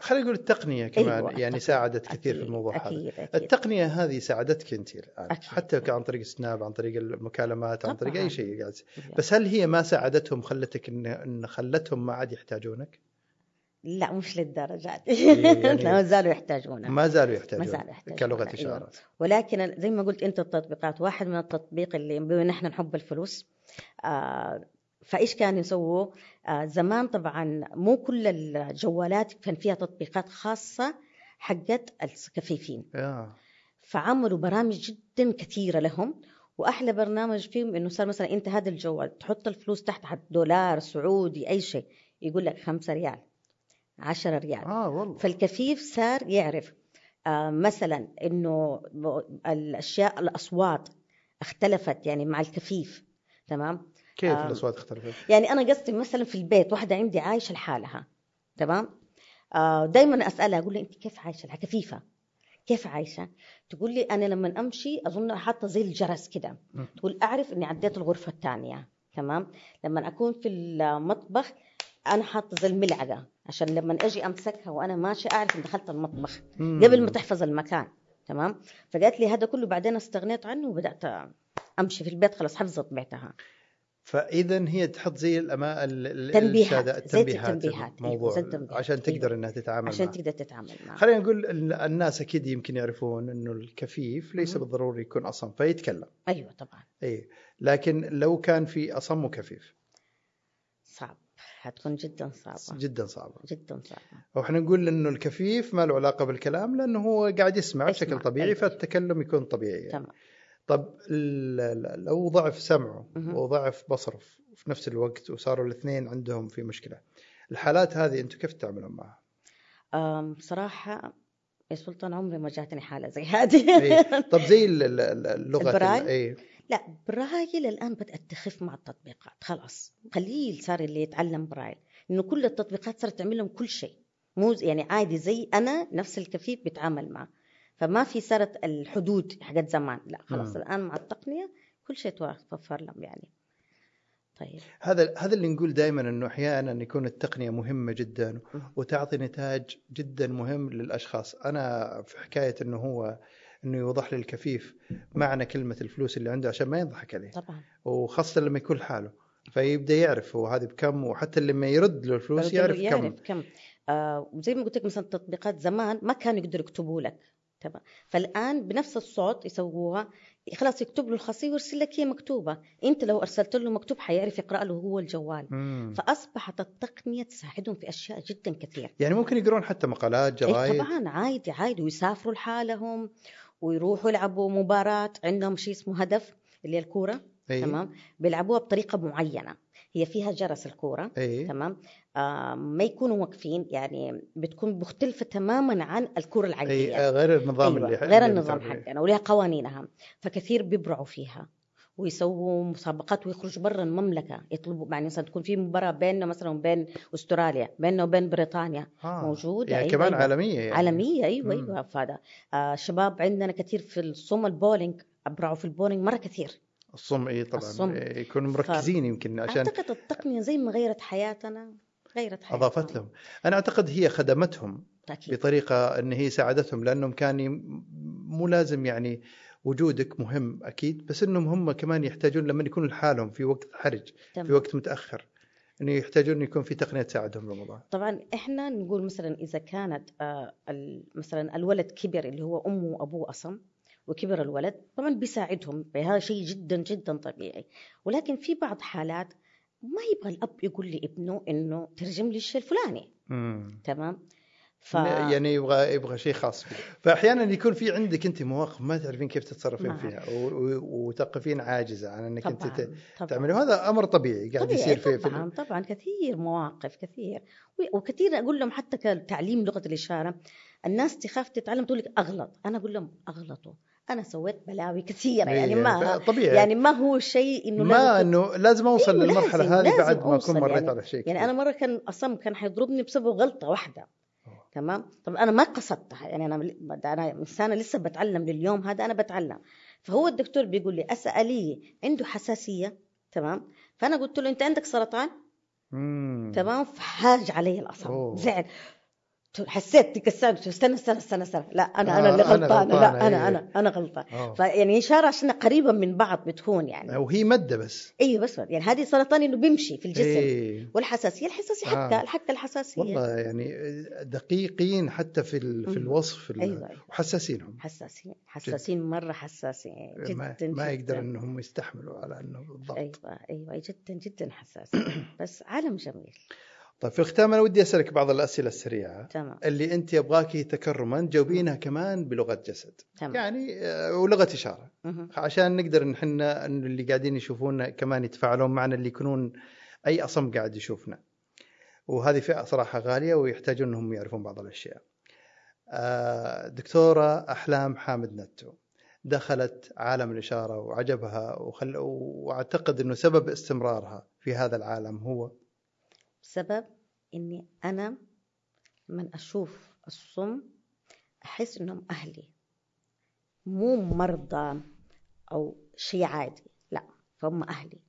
Speaker 1: خلينا نقول التقنية كمان
Speaker 2: أيوة،
Speaker 1: يعني
Speaker 2: التقنية.
Speaker 1: ساعدت كثير في
Speaker 2: أكيد،
Speaker 1: الموضوع هذا
Speaker 2: أكيد أكيد
Speaker 1: التقنية هذه ساعدتك أنت الآن
Speaker 2: أكيد.
Speaker 1: حتى عن طريق سناب عن طريق المكالمات عن طريق. أي شيء قاعد بس هل هي ما ساعدتهم خلتك إن خلتهم ما عاد يحتاجونك؟
Speaker 2: لا مش للدرجة
Speaker 1: يعني-
Speaker 2: يعني لا زالوا يحتاجونه
Speaker 1: ما زالوا يحتاجون
Speaker 2: ما زالوا يحتاجون
Speaker 1: كلغة
Speaker 2: أيوة.
Speaker 1: إشارة
Speaker 2: ولكن زي ما قلت انت التطبيقات واحد من التطبيق اللي بما أن إحنا نحب الفلوس آه فإيش كانوا يسووا؟ آه زمان طبعا مو كل الجوالات كان فيها تطبيقات خاصة حقت الكفيفين
Speaker 1: آه.
Speaker 2: فعملوا برامج جدا كثيرة لهم وأحلى برنامج فيهم إنه صار مثلا أنت هذا الجوال تحط الفلوس تحت دولار سعودي أي شيء يقول لك خمسة ريال عشرة ريال.
Speaker 1: آه والله.
Speaker 2: فالكفيف صار يعرف آه مثلا إنه الأشياء الأصوات اختلفت يعني مع الكفيف تمام؟
Speaker 1: كيف
Speaker 2: آه.
Speaker 1: الأصوات اختلفت؟
Speaker 2: يعني أنا قصدي مثلا في البيت واحدة عندي عايشة لحالها تمام؟ آه دائما أسألها أقول لها أنت كيف عايشة كفيفه كيف عايشة؟ تقول لي أنا لما أمشي أظن حاطة زي الجرس كده. تقول أعرف إني عديت الغرفة الثانية تمام؟ لما أكون في المطبخ أنا حاطة زي الملعقة. عشان لما أجي أمسكها وأنا ماشيه أعرف إن دخلت المطبخ.
Speaker 1: مم.
Speaker 2: قبل ما تحفظ المكان تمام؟ فقالت لي هذا كله بعدين استغنيت عنه وبدأت أمشي في البيت خلاص حفظت بيتها.
Speaker 1: فاذا هي تحط زي الأما... ال- ال-
Speaker 2: تنبيهات،
Speaker 1: الإرشادات-
Speaker 2: زي
Speaker 1: التنبيهات
Speaker 2: التنبيهات، أيوة،
Speaker 1: الموضوع
Speaker 2: التنبيهات،
Speaker 1: عشان تقدر
Speaker 2: أيوة.
Speaker 1: إنها تتعامل
Speaker 2: عشان
Speaker 1: معه.
Speaker 2: تقدر تتعامل معه.
Speaker 1: خلينا نقول ال- الناس أكيد يمكن يعرفون إنه الكفيف ليس. بالضروري يكون أصم فيتكلم.
Speaker 2: أيوه طبعا.
Speaker 1: اي لكن لو كان في أصم وكفيف؟
Speaker 2: صعب. حتكون جدا صعبة
Speaker 1: جدا صعبة
Speaker 2: جدا صعبة
Speaker 1: وإحنا نقول إنه الكفيف ما له علاقة بالكلام لأنه هو قاعد يسمع بشكل طبيعي. فالتكلم يكون طبيعي يعني.
Speaker 2: تمام
Speaker 1: طب لو ضعف سمعه. وضعف بصره في نفس الوقت وصاروا الاثنين عندهم في مشكلة الحالات هذه أنتم كيف تتعاملون معها؟
Speaker 2: أم، بصراحه يا سلطان عمري ما جاتني حالة زي هذه
Speaker 1: إيه. طب زي ال- ال- ال- اللغة
Speaker 2: البرايل؟
Speaker 1: اي
Speaker 2: لا برايل الآن بدات تخف مع التطبيقات. خلاص قليل صار اللي يتعلم برايل إنه كل التطبيقات صارت تعمل لهم كل شيء. مو يعني عادي زي أنا نفس الكفيف بيتعامل معه. فما في صارت الحدود حقت زمان. لا خلاص
Speaker 1: مم.
Speaker 2: الآن مع التقنية كل شيء توفر لهم يعني. طيب.
Speaker 1: هذا هذا اللي نقول دائما إنه أحيانا يكون التقنية مهمة جدا. وتعطي نتاج جدا مهم للأشخاص. أنا في حكاية إنه هو إنه يوضح لي الكفيف معنى كلمة الفلوس اللي عنده عشان ما يضحك عليه.
Speaker 2: طبعا.
Speaker 1: وخاصة لما يكون لحاله فيبدأ يعرف هو هذه بكم وحتى لما يرد له الفلوس يعرف,
Speaker 2: يعرف
Speaker 1: كم.
Speaker 2: كم. آه وزي ما قلت لك مثلا التطبيقات زمان ما كانوا يقدروا يكتبوا لك. تمام. فالآن بنفس الصوت يسووها خلاص يكتب له الخاصيه ويرسل لك هي مكتوبة. أنت لو أرسلت له مكتوب حيعرف يقرأ له هو الجوال.
Speaker 1: مم.
Speaker 2: فأصبحت التقنية تساعدهم في أشياء جدا كثير.
Speaker 1: يعني ممكن يقرون حتى مقالات
Speaker 2: إيه
Speaker 1: جرايد
Speaker 2: طبعا عادي عادي ويسافروا لحالهم. ويروحوا يلعبوا مباراة عندهم شيء اسمه هدف اللي هي الكورة
Speaker 1: أي.
Speaker 2: تمام؟ بيلعبوها بطريقة معينة هي فيها جرس الكورة
Speaker 1: إي.
Speaker 2: تمام؟ آه ما يكونوا واقفين يعني بتكون مختلفة تماما عن الكرة العادية.
Speaker 1: اي غير النظام
Speaker 2: أيوة
Speaker 1: اللي
Speaker 2: غير النظام. حقنا ولها قوانينها فكثير بيبرعوا فيها. ويسووا مسابقات ويخرجوا برا المملكة يطلبوا يعني مثلا تكون في مباراة بيننا مثلا وبين أستراليا بيننا وبين بريطانيا
Speaker 1: آه.
Speaker 2: موجودة،
Speaker 1: يعني
Speaker 2: أيوة،
Speaker 1: كمان
Speaker 2: أيوة.
Speaker 1: عالمية يعني.
Speaker 2: عالمية أيوة
Speaker 1: مم.
Speaker 2: أيوة فهذا آه شباب عندنا كثير في الصوم البولينج أبرعوا في البولينج مرة كثير
Speaker 1: الصم اي طبعا
Speaker 2: الصم.
Speaker 1: إيه، يكونوا مركزين يمكن عشان
Speaker 2: أعتقد التقنية زي ما غيرت حياتنا غيرت حياتنا
Speaker 1: أضافت لهم أنا أعتقد هي خدمتهم
Speaker 2: أكيد
Speaker 1: بطريقة إن هي ساعدتهم لأنهم كان مو لازم يعني وجودك مهم أكيد بس إنهم هم كمان يحتاجون لما يكونوا لحالهم في وقت حرج في
Speaker 2: تمام.
Speaker 1: وقت متأخر إنه يحتاجون يكون في تقنية تساعدهم بالموضوع
Speaker 2: طبعا إحنا نقول مثلا إذا كانت آه، مثلا الولد كبر اللي هو أمه وأبوه أصم وكبر الولد طبعا بيساعدهم هذا شيء جدا جدا طبيعي. ولكن في بعض حالات ما يبغى الأب يقول لابنه إنه ترجم لي الشيء الفلاني.
Speaker 1: امم
Speaker 2: تمام؟ ف
Speaker 1: يعني يبغى يبغى شيء خاص فيه. فاحيانا يكون في عندك أنت مواقف ما تعرفين كيف تتصرفين
Speaker 2: ما
Speaker 1: فيها و- و- وتقفين عاجزة عن إنك أنت
Speaker 2: طبعا
Speaker 1: ت-
Speaker 2: طبعا.
Speaker 1: تعملي. وهذا أمر طبيعي قاعد
Speaker 2: طبيعي
Speaker 1: يصير في, في
Speaker 2: طبعا طبعا كثير مواقف كثير. وكثير أقول لهم حتى كتعليم لغة الإشارة الناس تخاف تتعلم تقول لك أغلط. أنا أقول لهم أغلطوا. أنا سويت بلاوي كثيرة يعني
Speaker 1: إيه،
Speaker 2: ما
Speaker 1: طبيعي.
Speaker 2: يعني ما هو شيء إنه
Speaker 1: ما إنه لازم أوصل
Speaker 2: إيه، للمرحلة
Speaker 1: هذه بعد ما
Speaker 2: أكون
Speaker 1: مريت
Speaker 2: يعني.
Speaker 1: على شيء
Speaker 2: يعني. أنا مرة كان أصم كان حيضربني بسبب غلطة
Speaker 1: واحدة.
Speaker 2: تمام؟ طب أنا ما قصدتها يعني أنا أنا إنسانة لسه بتعلم لليوم هذا أنا بتعلم. فهو الدكتور بيقول لي اساليه عنده حساسية تمام؟ فأنا قلت له أنت عندك سرطان؟
Speaker 1: مم.
Speaker 2: تمام؟ فحاج علي
Speaker 1: أوه.
Speaker 2: زعل. حسيت تكسرت استنى استنى استنى استنى. لا أنا أنا
Speaker 1: آه،
Speaker 2: اللي
Speaker 1: أنا
Speaker 2: غلطانه لا أنا
Speaker 1: إيه.
Speaker 2: أنا أنا غلطان.
Speaker 1: آه.
Speaker 2: فيعني اشاره عشان قريبة من بعض بتكون يعني.
Speaker 1: وهي ماده بس.
Speaker 2: أيوه بس يعني هذه سرطان إنه بيمشي في الجسم.
Speaker 1: إيه.
Speaker 2: والحساسية الحساسية
Speaker 1: آه.
Speaker 2: حكه الحكه الحساسية.
Speaker 1: والله يعني دقيقين حتى في ال- في. الوصف في ال-
Speaker 2: أيوة.
Speaker 1: وحساسينهم.
Speaker 2: حساسين. حساسين مرة حساسين. جدا
Speaker 1: ما, ما يقدر
Speaker 2: جداً.
Speaker 1: إنهم يستحملوا على إنه بالضبط
Speaker 2: أيوه أيوه جدا جدا حساسين بس عالم جميل.
Speaker 1: طيب في الختام أنا ودي أسألك بعض الأسئلة السريعة.
Speaker 2: تمام.
Speaker 1: اللي أنت يبغاكي تكرما تجاوبينها كمان بلغة جسد.
Speaker 2: تمام.
Speaker 1: يعني آه، ولغة إشارة.
Speaker 2: مهم.
Speaker 1: عشان نقدر إن إحنا اللي قاعدين يشوفونا كمان يتفاعلون معنا اللي يكونون أي أصم قاعد يشوفنا. وهذه فئة صراحة غالية ويحتاجون إنهم يعرفون بعض الأشياء. آه، دكتورة أحلام حامد نتو. دخلت عالم الإشارة وعجبها وخل... وأعتقد إنه سبب استمرارها في هذا العالم هو
Speaker 2: بسبب إني أنا من أشوف الصم أحس إنهم أهلي. مو مرضى أو شيء عادي لا فهم أهلي.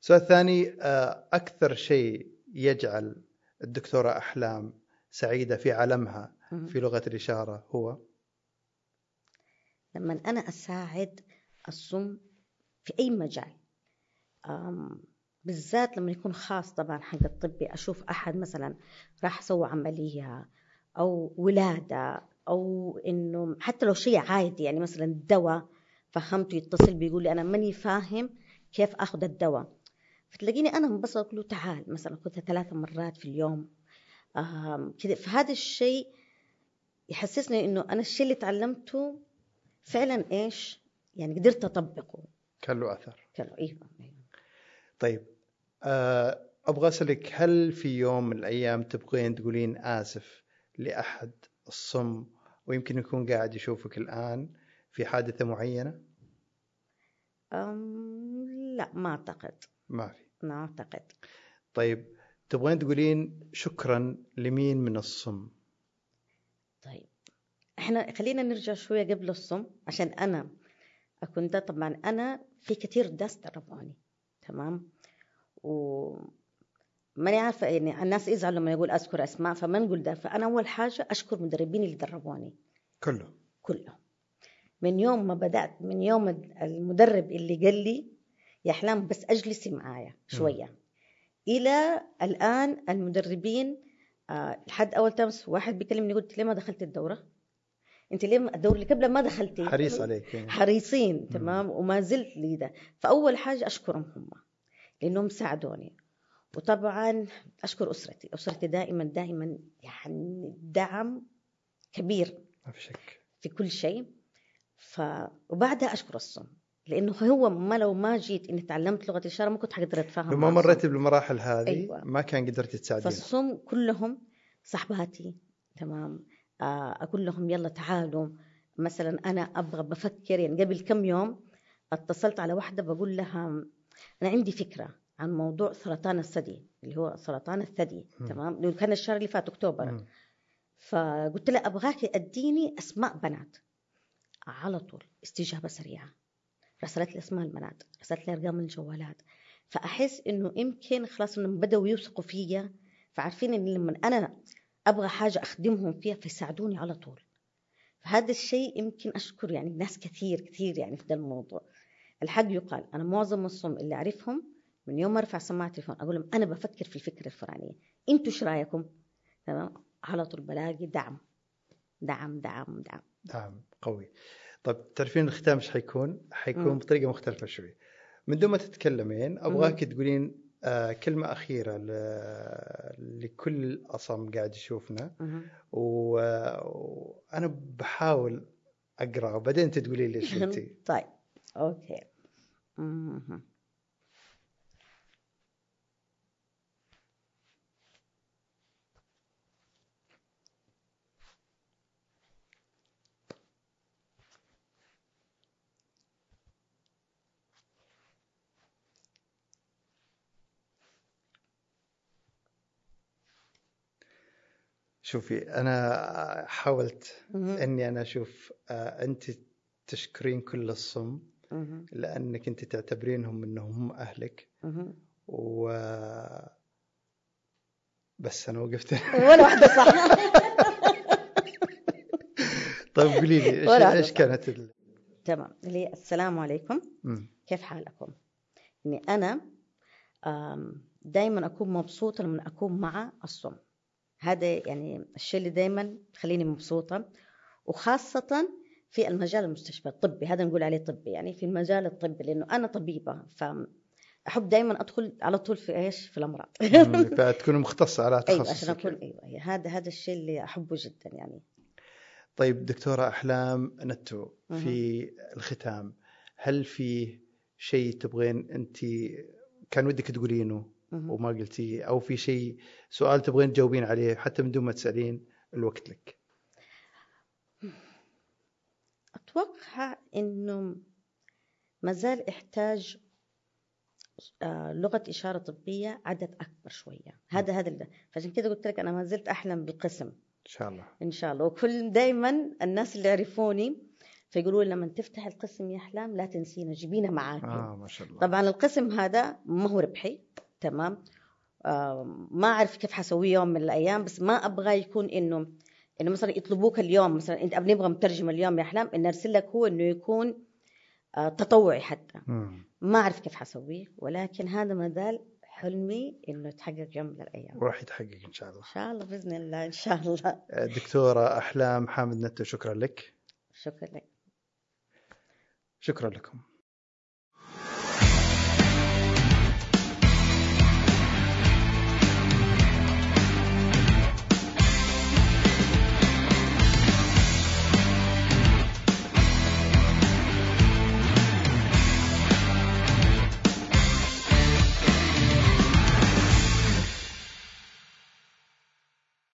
Speaker 1: السؤال الثاني آه، أكثر شيء يجعل الدكتورة أحلام سعيدة في عالمها. في لغة الإشارة هو؟
Speaker 2: لما أنا أساعد الصم في أي مجال بالذات لما يكون خاص طبعا حق الطبي أشوف أحد مثلا راح سوى عملية أو ولادة أو إنه حتى لو شيء عادي يعني مثلا دواء فهمته يتصل بيقول لي أنا ماني فاهم كيف آخذ الدواء. فتلاقيني أنا منبسطه أقول له تعال مثلا خذها ثلاث مرات في اليوم كذا. فهذا الشيء يحسسني إنه أنا الشيء اللي تعلمته فعلا إيش؟ يعني قدرت أطبقه.
Speaker 1: كان له أثر.
Speaker 2: كانوا أيوه أيوة.
Speaker 1: طيب أبغى أسألك هل في يوم من الأيام تبغين تقولين آسف لأحد الصم ويمكن يكون قاعد يشوفك الآن في حادثة معينة؟
Speaker 2: أم لا ما أعتقد
Speaker 1: ما في.
Speaker 2: ما أعتقد
Speaker 1: طيب تبغين تقولين شكرا لمين من الصم؟
Speaker 2: طيب إحنا خلينا نرجع شوية قبل الصم عشان أنا أكون ده طبعا أنا في كثير ناس دربوني تمام و ماني عارفه يعني الناس يزعلوا لما يقول أذكر أسماء فما نقول ده. فأنا أول حاجة أشكر مدربين اللي دربوني.
Speaker 1: كله
Speaker 2: كلهم. من يوم ما بدأت من يوم المدرب اللي قال لي يا احلام بس اجلسي معايا شوية. إلى الآن المدربين آه لحد أول تمس واحد بيكلمني قلت ليه ما دخلت الدورة؟ أنت ليه الدورة اللي قبل ما دخلتي؟
Speaker 1: حريص عليك يعني.
Speaker 2: حريصين تمام؟ وما زلت لي ده. فأول حاجة أشكرهم هم. لأنهم ساعدوني. وطبعا أشكر أسرتي. أسرتي دائما دائما يعني دعم كبير
Speaker 1: ما في شك.
Speaker 2: في كل شيء. ف وبعدها أشكر الصم لأنه هو ما لو ما جيت إني تعلمت لغة الإشارة ما كنت حقدر أتفاهم
Speaker 1: لو ما. مريتي بالمراحل هذه
Speaker 2: أيوة.
Speaker 1: ما كان قدرتي تساعدين
Speaker 2: فالصم كلهم صحباتي تمام. آه، أقول لهم يلا تعالوا. مثلا أنا أبغى بفكر يعني قبل كم يوم اتصلت على واحدة بقول لها أنا عندي فكرة عن موضوع سرطان الثدي اللي هو سرطان الثدي. تمام؟ اللي كان الشهر اللي فات أكتوبر.
Speaker 1: مم.
Speaker 2: فقلت لها أبغاك اديني أسماء بنات. على طول استجابة سريعة. رسلت لي أسماء البنات رسلت لي أرقام الجوالات. فأحس إنه يمكن خلاص إنهم بدأوا يوثقوا فيا. فعارفين إن لما أنا أبغى حاجة أخدمهم فيها فيساعدوني على طول. فهذا الشيء يمكن أشكر يعني ناس كثير كثير يعني في ده الموضوع. الحق يقال أنا معظم الصم اللي أعرفهم من يوم ما أرفع سماعة التليفون أقول لهم أنا بفكر في الفكرة الفلانية. أنتوا إيش رأيكم؟ تمام؟ على طول بلاقي دعم. دعم دعم دعم.
Speaker 1: نعم قوي. طيب تعرفين الختام إيش حيكون؟ حيكون
Speaker 2: مم.
Speaker 1: بطريقة مختلفة شوي. من دون ما تتكلمين أبغاك تقولين آه كلمة أخيرة ل... لكل الأصم قاعد يشوفنا.
Speaker 2: مهم.
Speaker 1: و... وأنا بحاول أقرأ وبعدين تقولي لي قلتي
Speaker 2: طيب. أوكي مهم.
Speaker 1: شوفي أنا حاولت
Speaker 2: مهم.
Speaker 1: إني أنا أشوف آه انت تشكرين كل الصم. لأنك أنت تعتبرينهم إنهم هم
Speaker 2: أهلك.
Speaker 1: و بس أنا وقفت
Speaker 2: ولا واحدة صح
Speaker 1: طيب قولي لي
Speaker 2: إيش.
Speaker 1: كانت ال...
Speaker 2: تمام اللي هي السلام عليكم. كيف حالكم؟ اني أنا دائما أكون مبسوطة لما أكون مع الصم هذا يعني الشيء اللي دائما يخليني مبسوطة وخاصة في المجال المستشفى الطبي هذا نقول عليه طبي يعني في المجال الطبي لأنه أنا طبيبة فاحب دائما أدخل على طول في إيش في
Speaker 1: الأمراض. فتكون مختصة على
Speaker 2: أيوه عشان
Speaker 1: تخصصك
Speaker 2: أكون أيوه هذا هذا الشيء اللي أحبه جدا يعني
Speaker 1: طيب دكتورة أحلام نتو. في الختام هل في شيء تبغين أنت كان ودك تقولينه. وما قلتيه أو في شيء سؤال تبغين تجاوبين عليه حتى من دون ما تسألين الوقت لك
Speaker 2: أتوقع إنه ما زال يحتاج آه، لغة إشارة طبية عدد أكبر شوية. هذا هذا فعشان كده قلت لك أنا ما زلت أحلم بالقسم.
Speaker 1: إن شاء الله.
Speaker 2: إن شاء الله. وكل دايما الناس اللي يعرفوني فيقولوا لي لما تفتح القسم يا أحلام لا تنسينا جيبينا معاك
Speaker 1: آه ما شاء الله.
Speaker 2: طبعا القسم هذا ما هو ربحي تمام؟ آه ما أعرف كيف حسويه يوم من الأيام بس ما أبغى يكون إنه إنه مثلا يطلبوك اليوم مثلا أنت نبغى مترجم اليوم يا أحلام إن أرسل لك هو إنه يكون آه تطوعي حتى. ما أعرف كيف حسويه ولكن هذا ما زال حلمي إنه يتحقق يوم من الأيام.
Speaker 1: وراح يتحقق إن شاء الله.
Speaker 2: إن شاء الله بإذن الله إن شاء الله.
Speaker 1: دكتورة أحلام حامد نتو شكرا لك.
Speaker 2: شكرا لك.
Speaker 1: شكرا لكم.